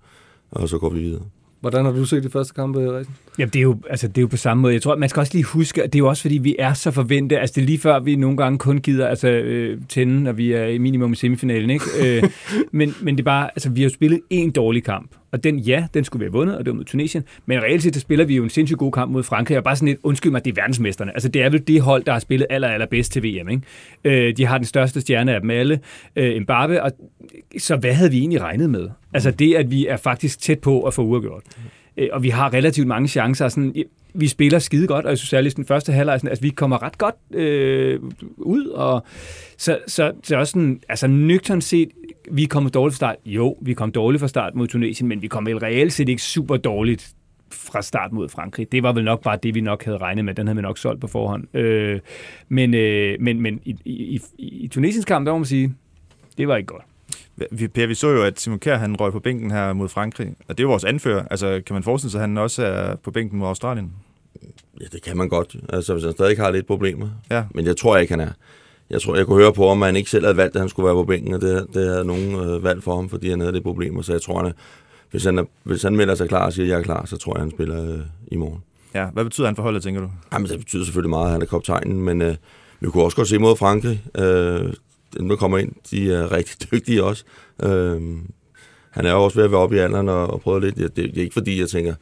Og så går vi videre. Hvordan har du set de første kampe, Rejsen? Jamen, det er, jo, altså, det er jo på samme måde. Jeg tror, man skal også lige huske, at det er jo også, fordi vi er så forventede. Altså, det er lige før, vi nogle gange kun gider altså, øh, tænde, når vi er i minimum i semifinalen. Ikke? øh, men, men det er bare, altså, vi har jo spillet en dårlig kamp. Og den, ja, den skulle vi have vundet, og det var mod Tunesien. Men reelt set, så spiller vi jo en sindssygt god kamp mod Frankrig. Og bare sådan et, undskyld mig, det er verdensmesterne. Altså, det er vel det hold, der har spillet aller, aller bedst til VM. Ikke? Øh, de har den største stjerne af dem alle, øh, Mbappe. Og, så hvad havde vi egentlig regnet med? Altså, det, at vi er faktisk tæt på at få uafgjort. Øh, og vi har relativt mange chancer. Sådan, vi spiller skide godt, og jeg synes særligt den første halvleg, sådan, altså vi kommer ret godt øh, ud, og så, så, så også sådan, altså nøgternt set, vi er kommet dårligt fra start. Jo, vi kom dårligt fra start mod Tunesien, men vi kom vel reelt set ikke super dårligt fra start mod Frankrig. Det var vel nok bare det, vi nok havde regnet med. Den havde vi nok solgt på forhånd. Øh, men, øh, men, men i, i, i, i Tunesiens kamp, der må man sige, det var ikke godt. Vi, per, vi så jo, at Simon Kjær, han røg på bænken her mod Frankrig, og det er jo vores anfører. Altså, kan man forestille sig, at han også er på bænken mod Australien? Ja, det kan man godt. Altså, hvis han stadig har lidt problemer. Ja. Men jeg tror ikke, han er. Jeg tror, jeg kunne høre på, om han ikke selv havde valgt, at han skulle være på bænken, og det, det havde nogen øh, valgt for ham, fordi han havde det problemer. Så jeg tror, han er, hvis, han er, hvis han melder sig klar og siger, at jeg er klar, så tror jeg, han spiller øh, i morgen. Ja, hvad betyder han for holdet, tænker du? Jamen, det betyder selvfølgelig meget, at han er kaptajnen, men øh, vi kunne også godt se mod Frankrig. Øh, dem, der kommer ind, de er rigtig dygtige også. Øh, han er jo også ved at være oppe i alderen og, og prøve lidt. Det, det er ikke fordi, jeg tænker,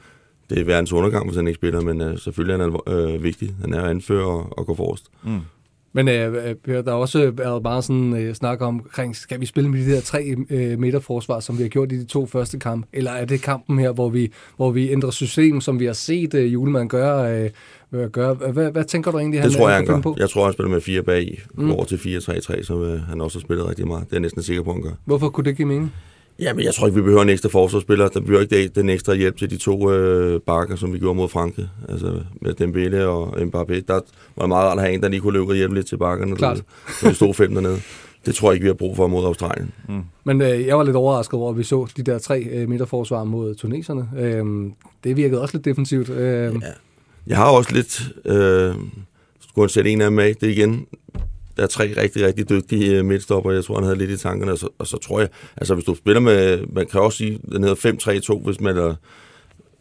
det er verdens undergang, hvis han ikke spiller, men øh, selvfølgelig er han øh, vigtig. Han er anfører og, og går forrest. Mm. Men øh, Per, der har også været meget sådan øh, snak omkring, skal vi spille med de der tre øh, meterforsvar, som vi har gjort i de to første kampe? Eller er det kampen her, hvor vi, hvor vi ændrer system, som vi har set øh, Julemand gøre? Øh, gøre? Hvad, hvad tænker du egentlig, Det tror jeg, kan han gør. på? Jeg tror, han spiller med fire bag i, mm. over til 4-3-3, som øh, han også har spillet rigtig meget. Det er jeg næsten sikker på, han gør. Hvorfor kunne det give mening? Ja, men jeg tror ikke, vi behøver en ekstra forsvarsspiller. Der behøver ikke den ekstra hjælp til de to øh, bakker, som vi gjorde mod Frankrig. Altså med Dembele og Mbappé. Der var meget rart at have en, der lige kunne løbe og hjælpe lidt til bakkerne. Klart. Så vi stod fem dernede. Det tror jeg ikke, vi har brug for mod Australien. Men øh, jeg var lidt overrasket over, at vi så de der tre øh, midterforsvar mod tuneserne. Øh, det virkede også lidt defensivt. Øh, ja. Jeg har også lidt... Øh, skulle han sætte en af dem af. Det er igen der er tre rigtig, rigtig dygtige øh, midtstopper. Jeg tror, han havde lidt i tankerne. Og så, og så tror jeg, altså hvis du spiller med, man kan også sige, den hedder 5-3-2, hvis man er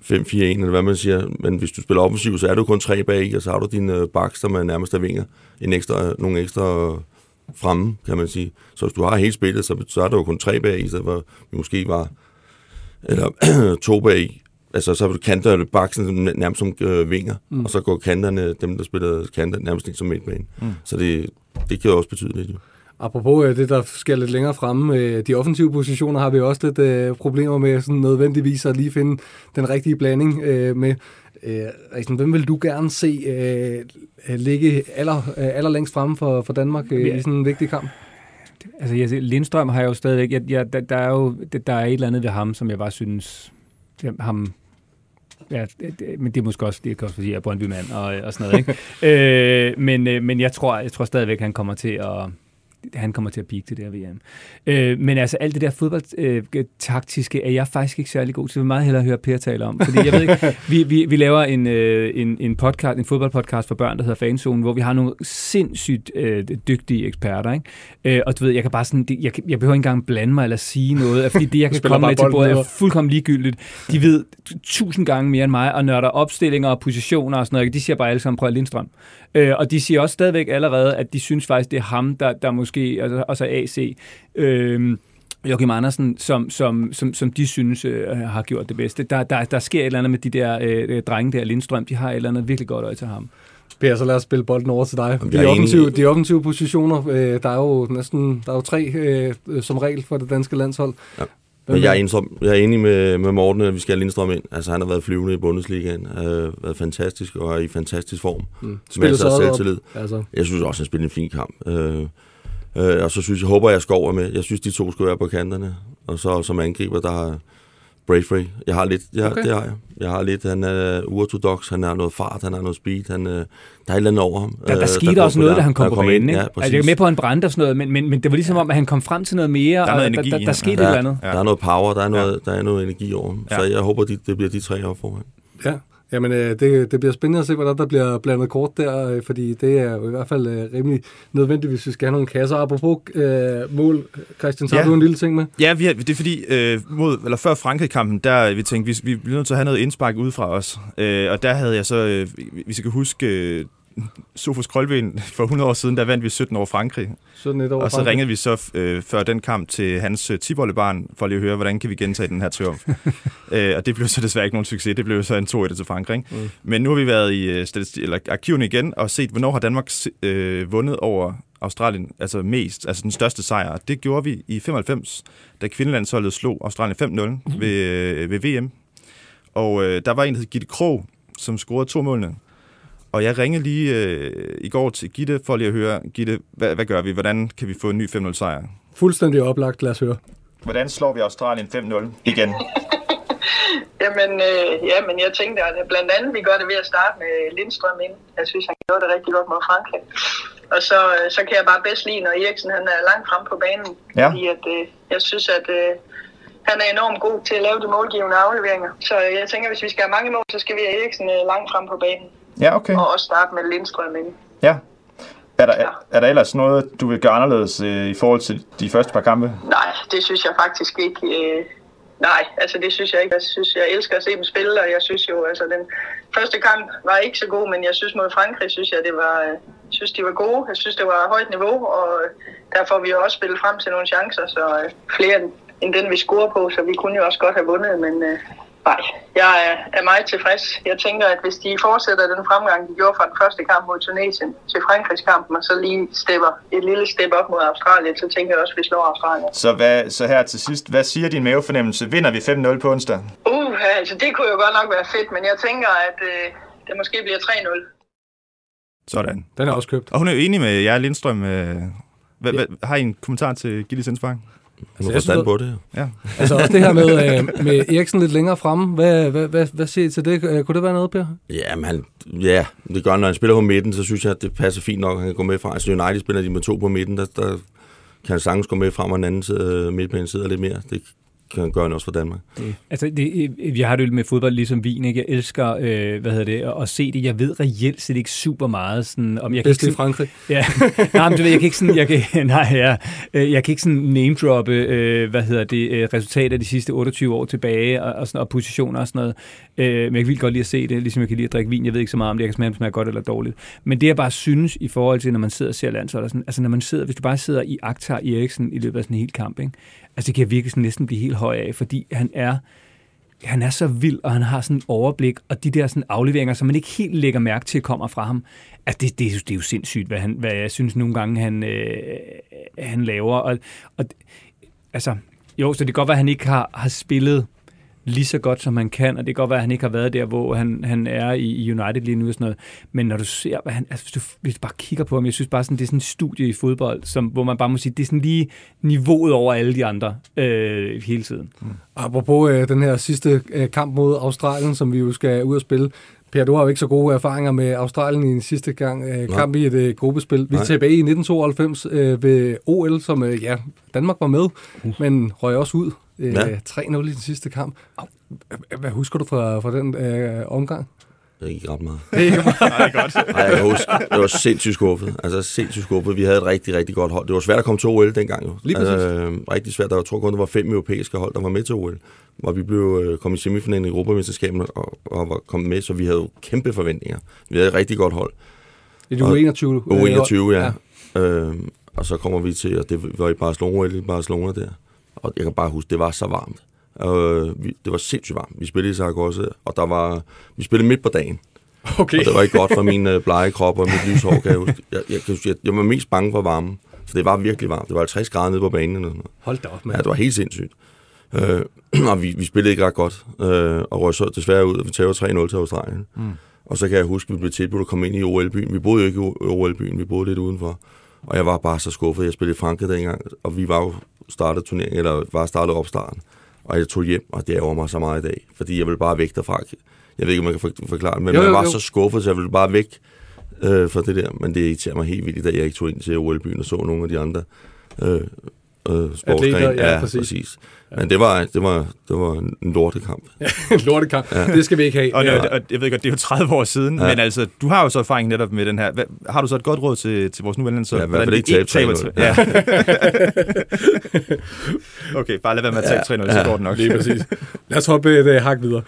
5-4-1, eller hvad man siger. Men hvis du spiller offensivt, så er du kun tre bag, og så har du din øh, baks, der man nærmest er vinger. En ekstra, nogle ekstra fremme, kan man sige. Så hvis du har hele spillet, så, så er der jo kun tre bag, i stedet for vi måske var eller to bag. Altså, så vil du kanter baksen nærmest som øh, vinger, mm. og så går kanterne, dem der spiller kanter, nærmest ikke som midtbane. Mm. Så det, det kan jo også betyde lidt. Jo. Apropos øh, det, der sker lidt længere fremme, øh, de offensive positioner har vi også lidt øh, problemer med sådan nødvendigvis at lige finde den rigtige blanding øh, med. Øh, hvem vil du gerne se øh, ligge aller, øh, allerlængst fremme for, for Danmark øh, i sådan en vigtig kamp? Altså, jeg, Lindstrøm har jeg jo stadigvæk... Jeg, jeg, der, der, er jo der er et eller andet ved ham, som jeg bare synes... Ham, Ja, det, det, men det er måske også, det kan også fordi, jeg er Brøndby-mand og, og sådan noget, ikke? øh, men, øh, men jeg tror, jeg tror stadigvæk, han kommer til at, han kommer til at peak til det her VM. Øh, men altså alt det der fodboldtaktiske øh, er jeg faktisk ikke særlig god til. Jeg vil meget hellere høre Per tale om. Fordi jeg ved ikke, vi, vi, vi laver en, øh, en, en, podcast, en fodboldpodcast for børn, der hedder Fanzone, hvor vi har nogle sindssygt øh, dygtige eksperter. Ikke? Øh, og du ved, jeg kan bare sådan, jeg, jeg behøver ikke engang blande mig eller sige noget, fordi det, jeg kan komme med til bordet, er fuldkommen ligegyldigt. De ved tusind gange mere end mig, og nørder opstillinger og positioner og sådan noget. De siger bare alle sammen, prøv Lindstrøm. Øh, og de siger også stadigvæk allerede, at de synes faktisk, det er ham, der, der måske, altså, altså AC, øh, Joachim Andersen, som, som, som, som de synes øh, har gjort det bedste. Der, der, der sker et eller andet med de der øh, drenge der, Lindstrøm, de har et eller andet virkelig godt øje til ham. Per, så lad os spille bolden over til dig. De offensive, de offensive positioner, øh, der er jo næsten der er jo tre øh, som regel for det danske landshold. Ja. Men jeg er, enig, jeg er enig med, med Morten, at vi skal have Lindstrøm ind. Altså, han har været flyvende i Bundesligaen, har været fantastisk og er i fantastisk form. Mm. Masser af selvtillid. Altså. Jeg synes også, han spiller en fin kamp. Øh, øh, og så synes jeg, håber jeg, Skov er med. Jeg synes, de to skal være på kanterne. Og så som angriber, der har Braithwaite. Jeg har lidt, jeg, okay. det har jeg. Jeg har lidt, han er uortodox, han har noget fart, han har noget speed, han, øh, der er et eller andet over ham. Der, der øh, skete der også noget, da han kom på banen, ind, ikke? Ja, altså, jeg er med på, en brand og sådan noget, men, men, men det var ligesom om, at han kom frem til noget mere, der er noget og energi, der, der, der skete ja. et eller andet. Ja. Der er noget power, der er noget, ja. der er noget energi over ham. Ja. Så jeg håber, de, det bliver de tre år foran. Ja, Jamen, øh, det, det bliver spændende at se, hvordan der bliver blandet kort der, øh, fordi det er jo i hvert fald øh, rimelig nødvendigt, hvis vi skal have nogle kasser. Apropos øh, mål, Christian, så ja. har du en lille ting med? Ja, vi har, det er fordi, øh, mod, eller før Frankrig-kampen, der vi tænkte, vi, vi bliver nødt til at have noget indspark ud fra os. Øh, og der havde jeg så, øh, hvis I kan huske, øh, Sofus Krølben for 100 år siden, der vandt vi 17 år Frankrig. 17 år og så Frankrig. ringede vi så øh, før den kamp til hans øh, tibollebarn, for lige at høre, hvordan kan vi gentage den her triumf. øh, og det blev så desværre ikke nogen succes. Det blev så en 2-1 til Frankrig. Mm. Men nu har vi været i øh, eller, arkiverne igen og set, hvornår har Danmark øh, vundet over Australien, altså mest, altså den største sejr. Det gjorde vi i 95, da kvindelandsholdet slog Australien 5-0 mm. ved, øh, ved VM. Og øh, der var en, der hed Gitte Krog, som scorede to målene. Og jeg ringede lige øh, i går til Gitte for lige at høre, Gitte, hvad, hvad gør vi? Hvordan kan vi få en ny 5-0 sejr? Fuldstændig oplagt, lad os høre. Hvordan slår vi Australien 5-0 igen? jamen, øh, ja, men jeg tænkte, at blandt andet vi gør det ved at starte med Lindstrøm ind. Jeg synes, han gjorde det rigtig godt mod Frankrig. Og så, øh, så kan jeg bare bedst lide, når Eriksen han er langt frem på banen. Ja. Fordi at, øh, jeg synes, at øh, han er enormt god til at lave de målgivende afleveringer. Så jeg tænker, hvis vi skal have mange mål, så skal vi have Eriksen øh, langt frem på banen. Ja, okay. Og også starte med Lindstrøm ind. Ja. Er der, ja. er der ellers noget, du vil gøre anderledes øh, i forhold til de første par kampe? Nej, det synes jeg faktisk ikke. Øh, nej, altså det synes jeg ikke. Jeg synes, jeg elsker at se dem spille, og jeg synes jo, altså den første kamp var ikke så god, men jeg synes mod Frankrig, synes jeg, det var, øh, synes de var gode. Jeg synes, det var højt niveau, og derfor vi også spillet frem til nogle chancer, så øh, flere end den, vi scorer på, så vi kunne jo også godt have vundet, men øh, Nej, jeg er, meget tilfreds. Jeg tænker, at hvis de fortsætter den fremgang, de gjorde fra den første kamp mod Tunesien til Frankrigskampen, og så lige stepper et lille step op mod Australien, så tænker jeg også, at vi slår Australien. Så, hvad, så her til sidst, hvad siger din mavefornemmelse? Vinder vi 5-0 på onsdag? Uh, altså det kunne jo godt nok være fedt, men jeg tænker, at øh, det måske bliver 3-0. Sådan. Den er også købt. Og hun er jo enig med jer, Lindstrøm. Øh, hvad, ja. hvad, har I en kommentar til Gilles indspark? Altså, jeg forstand på det. Ja. altså også det her med, øh, med Eriksen lidt længere fremme. Hvad, hvad, hvad, hvad siger I til det? Øh, kunne det være noget, Per? Ja, men han, ja, det gør Når han spiller på midten, så synes jeg, at det passer fint nok, at han kan gå med fra. Altså United spiller de med to på midten, der, der kan han sagtens gå med frem, og den anden side, øh, midtbanen sidder lidt mere. Det kan gøre også for Danmark. Altså, det, jeg har det med fodbold ligesom vin, ikke? Jeg elsker, øh, hvad hedder det, at, se det. Jeg ved reelt set ikke super meget. Sådan, om jeg kan Bedst ikke i sådan, Frankrig. Ja, nej, men du ved, jeg kan ikke sådan, jeg kan, nej, ja, øh, jeg kan ikke sådan name droppe, øh, hvad hedder det, øh, resultater de sidste 28 år tilbage, og, og, sådan, og positioner og sådan noget. Øh, men jeg kan vildt godt lide at se det, ligesom jeg kan lide at drikke vin. Jeg ved ikke så meget om det, jeg kan smage, om det smager godt eller dårligt. Men det jeg bare synes i forhold til, når man sidder og ser landshold, og sådan, altså når man sidder, hvis du bare sidder i Aktar Eriksen i løbet af sådan en hel kamp, ikke? Altså det kan jeg virkelig sådan næsten blive helt høj af, fordi han er, han er så vild, og han har sådan et overblik, og de der sådan afleveringer, som man ikke helt lægger mærke til, kommer fra ham. Altså, det, det, er jo- det er jo sindssygt, hvad, han, hvad jeg synes nogle gange, han, øh, han laver. Og, og, altså, jo, så det kan godt være, at han ikke har, har spillet lige så godt, som han kan, og det kan godt være, at han ikke har været der, hvor han, han er i, i United lige nu og sådan noget. Men når du ser, hvad han, altså, hvis, du, hvis du bare kigger på ham, jeg synes bare, sådan, det er sådan en studie i fodbold, som, hvor man bare må sige, det er sådan lige niveauet over alle de andre øh, hele tiden. Apropos øh, den her sidste øh, kamp mod Australien, som vi jo skal ud og spille. Per, du har jo ikke så gode erfaringer med Australien i den sidste gang, øh, kamp i et øh, gruppespil. Vi er tilbage i 1992 øh, ved OL, som øh, ja, Danmark var med, men røg også ud øh, Ja. 3-0 i den sidste kamp. Hvad husker du fra, fra den øh, omgang? Det gik ret meget. Nej, godt. Nej, jeg kan huske, det var sindssygt skuffet. Altså sindssygt skuffet. Vi havde et rigtig, rigtig godt hold. Det var svært at komme til OL dengang jo. Lige præcis. Altså, rigtig svært. Der var, jeg tror kun, der var fem europæiske hold, der var med til OL. Hvor vi blev øh, kom i semifinalen i Europamesterskabet og, og var kommet med, så vi havde kæmpe forventninger. Vi havde et rigtig godt hold. Det er Og- jo 21. øh, U21, ja. ja. ja. Øhm, og så kommer vi til, og det var i Barcelona, i Barcelona der. Og jeg kan bare huske, det var så varmt. Øh, vi, det var sindssygt varmt. Vi spillede i Zaragoza, og der var, vi spillede midt på dagen. Okay. Og det var ikke godt for min øh, blege krop og mit lyshår, kan jeg huske. Jeg, jeg, huske, jeg, jeg var mest bange for varme. For det var virkelig varmt. Det var 50 grader nede på banen. Sådan noget. Hold da op, mand. Ja, det var helt sindssygt. Øh, og vi, vi spillede ikke ret godt, øh, og røg så desværre ud, og vi tager 3-0 til Australien. Mm. Og så kan jeg huske, at vi blev tilbudt at komme ind i OL-byen. Vi boede jo ikke i OL-byen, vi boede lidt udenfor. Og jeg var bare så skuffet. Jeg spillede i Frankrig dengang, og vi var jo startet turneringen, eller var startet opstarten. Og jeg tog hjem, og det ærger mig så meget i dag, fordi jeg ville bare væk derfra. Jeg ved ikke, om jeg kan for- forklare det, men Jo, jo, jo, jeg var så skuffet, så jeg ville bare væk øh, fra det der. Men det irriterer mig helt vildt, at jeg ikke tog ind til OL-byen og så nogle af de andre øh, øh, sportsgrene. ja, ja, præcis. præcis. Men det var, det var, det var en lortekamp. en lortekamp. Ja. Det skal vi ikke have. Og, Ja. ja. og jeg ved godt, det er jo 30 år siden, ja. Ja. men altså, du har jo så erfaring netop med den her. Hvad, har du så et godt råd til, til vores nuværende så? Ja, i hvert fald ikke tabe 3-0. Ja. okay, bare lad være med at tabe 3-0, så går det nok. Lige præcis. Lad os hoppe et uh, hak videre.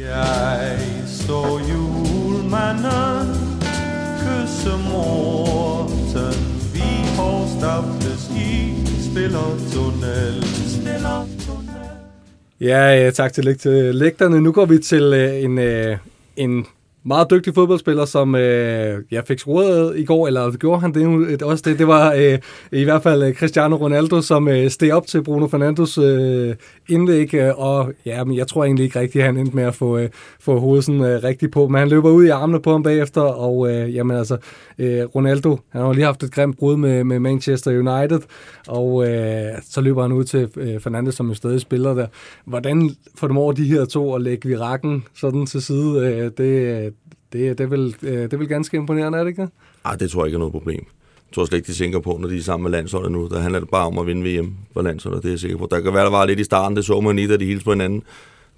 Jeg så julemanden kysse Morten Vi Horstaftes i Spillertunnel. tunnel Ja, tak til, til lægterne. Nu går vi til øh, en, øh, en meget dygtig fodboldspiller, som øh, jeg fik skruet i går, eller gjorde han det nu også det. Det var øh, i hvert fald øh, Cristiano Ronaldo, som øh, steg op til Bruno Fernandes øh, indlæg, øh, og ja, men jeg tror egentlig ikke rigtigt, at han endte med at få, øh, få hovedet sådan øh, rigtigt på, men han løber ud i armene på ham bagefter, og øh, jamen altså, øh, Ronaldo, han har jo lige haft et grimt brud med, med Manchester United, og øh, så løber han ud til øh, Fernandes, som jo stadig spiller der. Hvordan får du over de her to at lægge virakken sådan til side? Øh, det, øh, det, det, er vel, øh, det er vel ganske imponerende, er det ikke? Ej, det tror jeg ikke er noget problem. Jeg tror slet ikke, de tænker på, når de er sammen med landsholdet nu. Der handler det bare om at vinde VM for landsholdet, det er jeg sikker på. Der kan være, der var lidt i starten, det så man i, da de hilste på hinanden.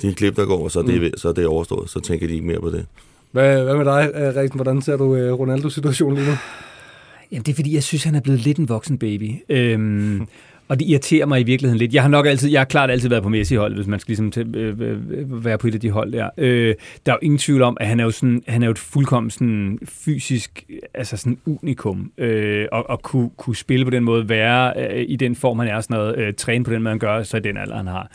De klip, der går, og så er, det, så er det overstået. Så tænker de ikke mere på det. Hvad, hvad med dig, øh, Riksen? Hvordan ser du øh, Ronaldos situation lige nu? Jamen, det er fordi, jeg synes, han er blevet lidt en voksen baby. Øhm, og det irriterer mig i virkeligheden lidt. Jeg har nok altid, jeg har klart altid været på Messi-holdet, hvis man skal ligesom til, øh, øh, øh, være på et af de hold der. Øh, der er jo ingen tvivl om, at han er jo, sådan, han er jo et fuldkommen sådan fysisk, altså sådan unikum. Øh, og, og kunne, kunne spille på den måde, være øh, i den form, han er, sådan noget, øh, træne på den måde, han gør, så i den alder, han har.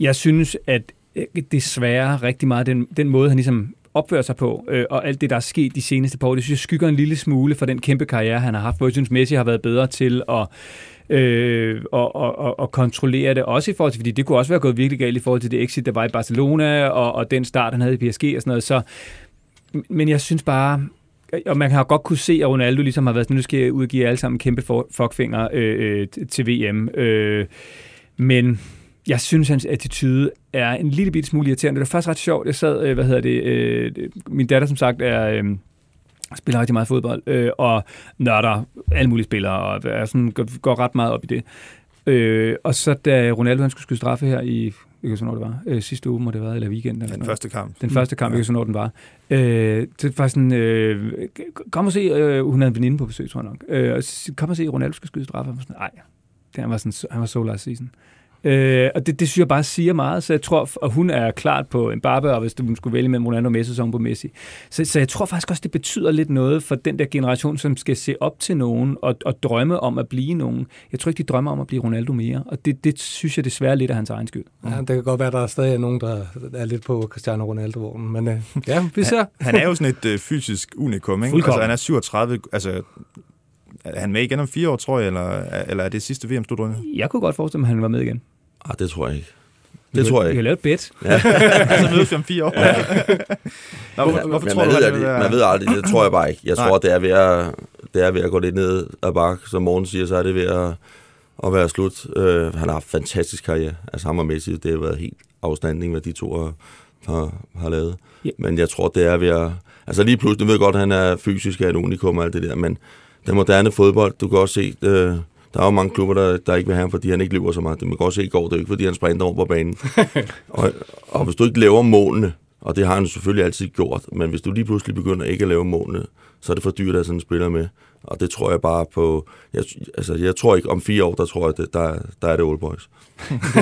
Jeg synes, at øh, desværre rigtig meget den, den måde, han ligesom opfører sig på, øh, og alt det, der er sket de seneste par år, det synes jeg skygger en lille smule for den kæmpe karriere, han har haft, hvor jeg synes, Messi har været bedre til at øh, og, og, og, og kontrollere det, også i forhold til, fordi det kunne også være gået virkelig galt i forhold til det exit, der var i Barcelona, og, og den start, han havde i PSG og sådan noget, så, men jeg synes bare, øh, og man har godt kunne se, at Ronaldo ligesom har været sådan, nu skal jeg udgive alle sammen kæmpe for- fuckfinger øh, øh til VM, øh, men jeg synes, hans attitude er en lille bitte smule irriterende. Det var faktisk ret sjovt. Jeg sad, øh, hvad hedder det, øh, min datter som sagt er... Øh, spiller rigtig meget fodbold, øh, og nørder alle mulige spillere, og er sådan, går, går ret meget op i det. Øh, og så da Ronaldo han skulle skyde straffe her i, jeg kan ikke huske, hvornår det var, øh, sidste uge må det været, eller weekenden. Eller Den sådan noget. første kamp. Den første kamp, jeg kan huske, hvornår den var. Øh, det var sådan, øh, kom og se, øh, hun havde en veninde på besøg, tror jeg nok. Øh, og kom og se, Ronaldo skal skyde straffe. Var sådan, nej, han var, sådan, han var so last season. Øh, og det, det synes jeg bare siger meget, så jeg tror, og hun er klart på en barbe, og hvis du skulle vælge mellem Ronaldo og Messi, så hun på Messi. Så, så jeg tror faktisk også, det betyder lidt noget for den der generation, som skal se op til nogen og, og drømme om at blive nogen. Jeg tror ikke, de drømmer om at blive Ronaldo mere, og det, det synes jeg desværre lidt af hans egen skyld. Ja, det kan godt være, at der er stadig nogen, der er lidt på Cristiano Ronaldo-vognen, men øh, ja, vi ser. Han er jo sådan et øh, fysisk unikum, ikke? Fuldkommen. Altså, han er 37, altså... Er han med igen om fire år, tror jeg, eller, eller er det sidste VM-slutrunde? Jeg kunne godt forestille mig, at han var med igen. Ah, det tror jeg ikke. Det tror jeg Vi kan ikke. lave et bet. så mødes vi om fire år. Nå, hvor, hvorfor Men tror man, du, ved, at det man ved aldrig, det tror jeg bare ikke. Jeg Nej. tror, det er, ved at, det er ved at gå lidt ned ad bakke. Som morgen siger, så er det ved at, at være slut. Uh, han har haft fantastisk karriere. Altså ham og Messi, det har været helt afstanding, hvad de to har, har, har lavet. Ja. Men jeg tror, det er ved at... Altså lige pludselig, jeg ved godt, at han er fysisk er et unikum og alt det der, men den moderne fodbold, du kan også se, uh, der er jo mange klubber, der, der ikke vil have ham, fordi han ikke løber så meget. Det man kan også se i går, det er jo ikke, fordi han sprinter over på banen. og, og hvis du ikke laver målene, og det har han selvfølgelig altid gjort, men hvis du lige pludselig begynder ikke at lave målene, så er det for dyrt at have sådan en spiller med. Og det tror jeg bare på... Jeg, altså, jeg tror ikke, om fire år, der tror jeg, det, der, der er det Old Boys.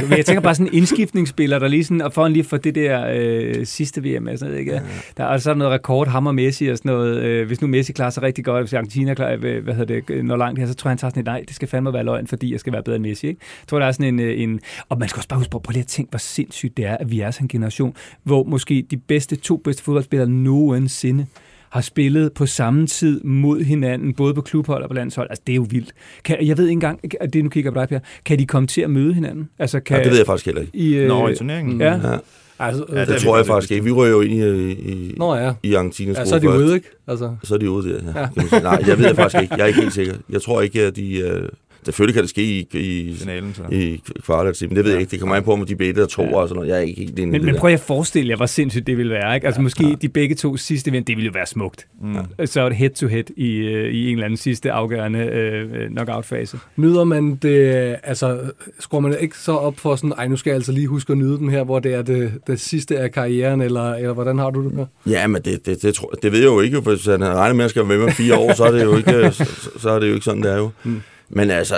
Men jeg tænker bare sådan en indskiftningsspiller, der lige sådan, og for lige for det der øh, sidste VM, og sådan noget, ikke? Der er så noget rekord, ham og Messi og sådan noget. Øh, hvis nu Messi klarer sig rigtig godt, hvis Argentina klarer, øh, hvad hedder det, når langt her, så tror jeg, han tager sådan et, nej, det skal fandme være løgn, fordi jeg skal være bedre end Messi, ikke? Jeg tror, der er sådan en, øh, en og man skal også bare huske på, prøv lige at tænke, hvor sindssygt det er, at vi er sådan en generation, hvor måske de bedste, to bedste fodboldspillere nogensinde har spillet på samme tid mod hinanden, både på klubhold og på landshold. Altså, det er jo vildt. Kan, jeg ved ikke engang, at det nu kigger på dig, Per, kan de komme til at møde hinanden? Altså, kan, Ja, det ved jeg faktisk heller ikke. I, øh, Nå, i turneringen? Ja. Ja, Altså, Ja, det, er vi tror jeg faktisk ikke. Vi rører jo ind i, i, Nå ja. i Argentinas ja, så er de ude, ikke? Altså, Så er de ude der, ja. Ja. Nej, jeg ved det faktisk ikke. Jeg er ikke helt sikker. Jeg tror ikke, at de... Øh, selvfølgelig kan det ske i, i, Finalen, så. i kvartet, men det ved jeg ikke. Det kommer an på, om de bedte og to og sådan noget. Jeg er ikke helt Men, det men prøv at forestille jer, hvor sindssygt det ville være. Ikke? Altså måske Ja. de begge to sidste vind, det ville jo være smukt. Mm. Så et head-to-head i, øh, i en eller anden sidste afgørende øh, knockout-fase. nyder man det, altså skruer man ikke så op for sådan, ej nu skal jeg altså lige huske at nyde den her, hvor det er det, det sidste af karrieren, eller, eller hvordan har du det med? Ja, men det, det, det, tror, det ved jeg jo ikke, for hvis han regner med, at jeg skal være med om fire år, så er det jo ikke, så, så er det jo ikke sådan, det er jo. Mm. Men altså,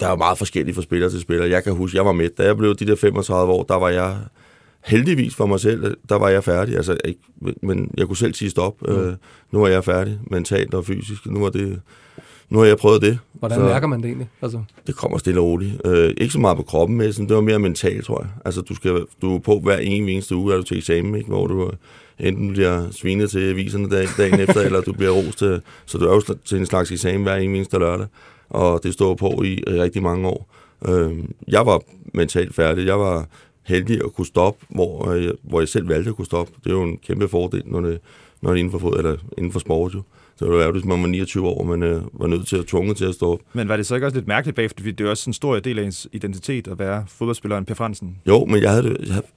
der er jo meget forskelligt fra spiller til spiller. Jeg kan huske, jeg var med, da jeg blev de der 35 år, der var jeg heldigvis for mig selv, der var jeg færdig. Altså, ikke, men jeg kunne selv sige stop. Mm. Øh, nu er jeg færdig, mentalt og fysisk. Nu er det, nu har jeg prøvet det. Hvordan Så- mærker man det egentlig? Altså, Det kommer stille og roligt. Øh, ikke så meget på kroppen, men sådan, det var mere mentalt, tror jeg. Altså, du, skal, du er på hver en eneste uge, er du til eksamen, ikke? hvor du enten bliver svinet til aviserne dag, dagen efter, eller du bliver rost til, så du er jo til en slags eksamen hver en eneste lørdag, og det står på i øh, rigtig mange år. Øh, jeg var mentalt færdig. Jeg var heldig at kunne stoppe, hvor jeg, hvor jeg selv valgte at kunne stoppe. Det er jo en kæmpe fordel, når det, når det er inden for, fod, eller inden for sport, jo. Så det var jo, hvis man var 29 år, men øh, var nødt til at tvunget til at stå op. Men var det så ikke også lidt mærkeligt bagefter, fordi det er også en stor del af ens identitet at være fodboldspilleren Per Fransen? Jo, men jeg havde det,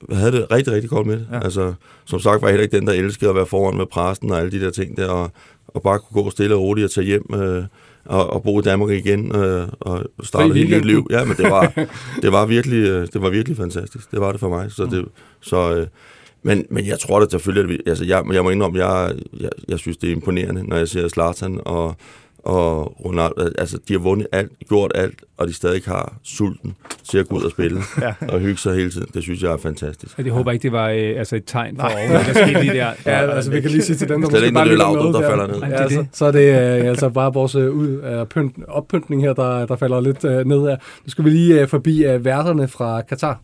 jeg havde- det rigtig, rigtig godt med det. Ja. Altså, som sagt var jeg heller ikke den, der elskede at være foran med præsten og alle de der ting der, og, og bare kunne gå stille og roligt og tage hjem øh, og, og bo i Danmark igen øh, og starte et helt nyt liv. Ja, men det var, det var, virkelig, øh, det var virkelig fantastisk. Det var det for mig. Så det, så, øh, men, men jeg tror da selvfølgelig, at vi, altså jeg, jeg må indrømme, jeg, jeg, jeg synes, det er imponerende, når jeg ser Zlatan og, og Ronaldo. Altså, de har vundet alt, gjort alt, og de stadig har sulten til at gå ud og spille Ja. og hygge sig hele tiden. Det synes jeg er fantastisk. Jeg håber ikke, det var øh, altså et tegn for over, der skete lige der. ja, altså vi kan lige sige til dem, der måske bare er Laudrup, med der falder ned. Ja, så, det. så er det øh, altså bare vores øh, ud, øh, pynt, oppyntning her, der, der falder lidt øh, ned her. Nu skal vi lige øh, forbi øh, værterne fra Katar.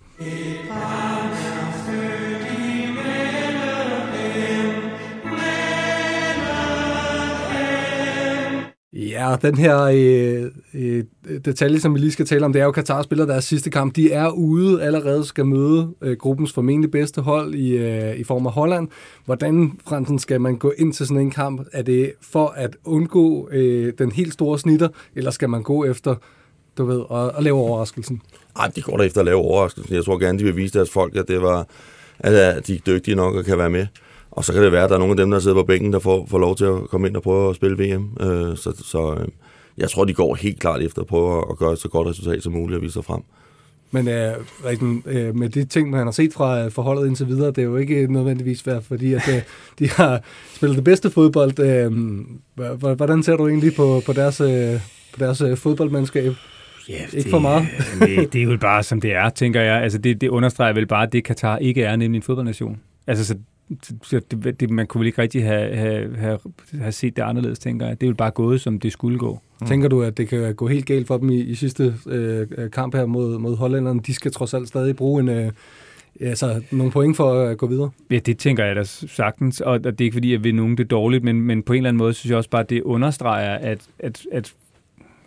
Ja, den her øh, øh, detalje, som vi lige skal tale om, det er jo, at Katar spiller deres sidste kamp. De er ude allerede, skal møde øh, gruppens formentlig bedste hold i, øh, i form af Holland. Hvordan, Fransen, skal man gå ind til sådan en kamp? Er det for at undgå øh, den helt store snitter, eller skal man gå efter, du ved, at, at lave overraskelsen? Ej, de går der efter at lave overraskelsen. Jeg tror gerne, de vil vise deres folk, at det var, at de er dygtige nok og kan være med. Og så kan det være, at der er nogle af dem, der sidder på bænken, der får, får lov til at komme ind og prøve at spille VM. Øh, så så øh, jeg tror, de går helt klart efter at prøve at gøre et så godt resultat som muligt og vise sig frem. Men øh, Rikken, øh, med de ting, man har set fra øh, forholdet indtil videre, det er jo ikke nødvendigvis værd, fordi at, øh, de har spillet det bedste fodbold. Øh, hvordan ser du egentlig på, på deres, øh, på deres øh, fodboldmandskab? Ja, Ikke for meget. det, det er jo bare, som det er, tænker jeg. Altså, det, det understreger vel bare, at det Katar ikke er, nemlig en fodboldnation. Altså, så, så det, det, man kunne vel ikke rigtig have, have, have, have set det anderledes, tænker jeg. Det er jo bare gået, som det skulle gå. Mm. Tænker du, at det kan gå helt galt for dem i, i sidste øh, kamp her mod, mod hollænderne? De skal trods alt stadig bruge en, øh, altså, nogle point for at gå videre. Ja, det tænker jeg da sagtens, og det er ikke fordi, jeg vil nogen det dårligt, men, men på en eller anden måde synes jeg også bare, at det understreger, at, at, at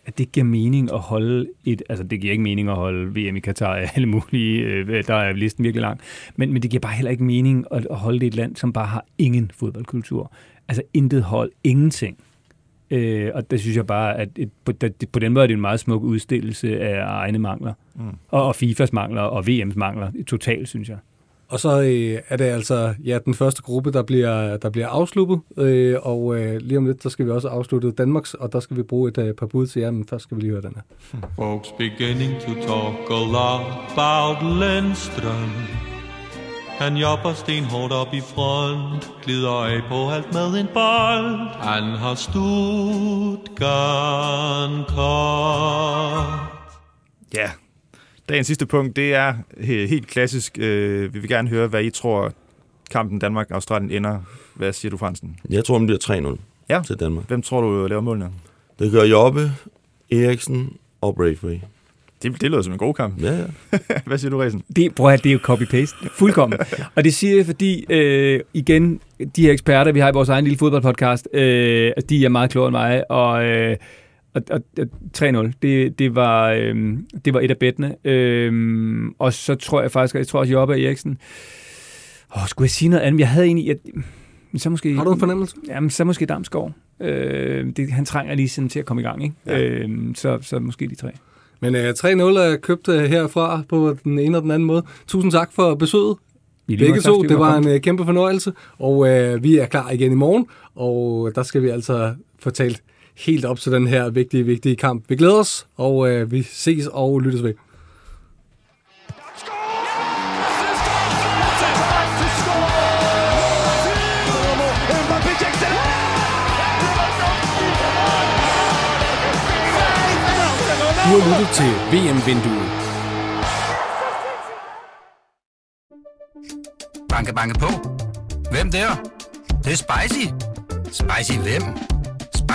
at det giver mening at holde et, altså det giver ikke mening at holde VM i Katar af alle mulige, øh, der er listen virkelig lang, men, men det giver bare heller ikke mening at, at holde det i et land, som bare har ingen fodboldkultur. Altså intet hold, ingenting. Øh, og det synes jeg bare, at et, på, det, på den måde er det en meget smuk udstillelse af egne mangler. Mm. Og, og FIFAs mangler, og VM's mangler, totalt, synes jeg. Og så øh, er det altså ja, den første gruppe, der bliver, der bliver afsluppet, øh, og øh, lige om lidt, så skal vi også afslutte Danmarks, og der skal vi bruge et øh, par bud til jer, men først skal vi lige høre den her. Folks beginning to talk a lot about Lindstrøm. Han jobber stenhårdt op i front, glider af på alt med en bold. Han har Stuttgart. Ja, dagens sidste punkt, det er he- helt klassisk. Øh, vi vil gerne høre, hvad I tror, kampen Danmark-Australien ender. Hvad siger du, Fransen? Jeg tror, den bliver 3-0 Ja. til Danmark. Hvem tror du laver målene? Det gør Jobbe, Eriksen og Braithwaite. Det, det lyder som en god kamp. Ja, ja. hvad siger du, Resen? Det, prøv at, det er jo copy-paste. Fuldkommen. og det siger jeg, fordi, øh, igen, de her eksperter, vi har i vores egen lille fodboldpodcast, øh, de er meget klogere end mig, og, øh, og, og, og 3-0, det, det, var, øh, det var et af bettene. Øh, og så tror jeg faktisk, jeg tror også, Jobbe og Eriksen, åh, skulle jeg sige noget andet? Jeg havde egentlig, jeg, men så måske, Har du en fornemmelse? Jamen, så måske Damsgaard. Øh, det, han trænger lige sådan til at komme i gang, ikke? Ja. Øh, så, så måske de tre. Men øh, 3-0 er købt øh, herfra på den ene og den anden måde. Tusind tak for besøget. Begge to, det var en øh, kæmpe fornøjelse, og øh, vi er klar igen i morgen, og der skal vi altså talt helt op til den her vigtige, vigtige kamp. Vi glæder os, og øh, vi ses og lyttes ved. Du har lyttet til VM-vinduet. Banke, banke på. Hvem der? Det, det er spicy. Spicy hvem?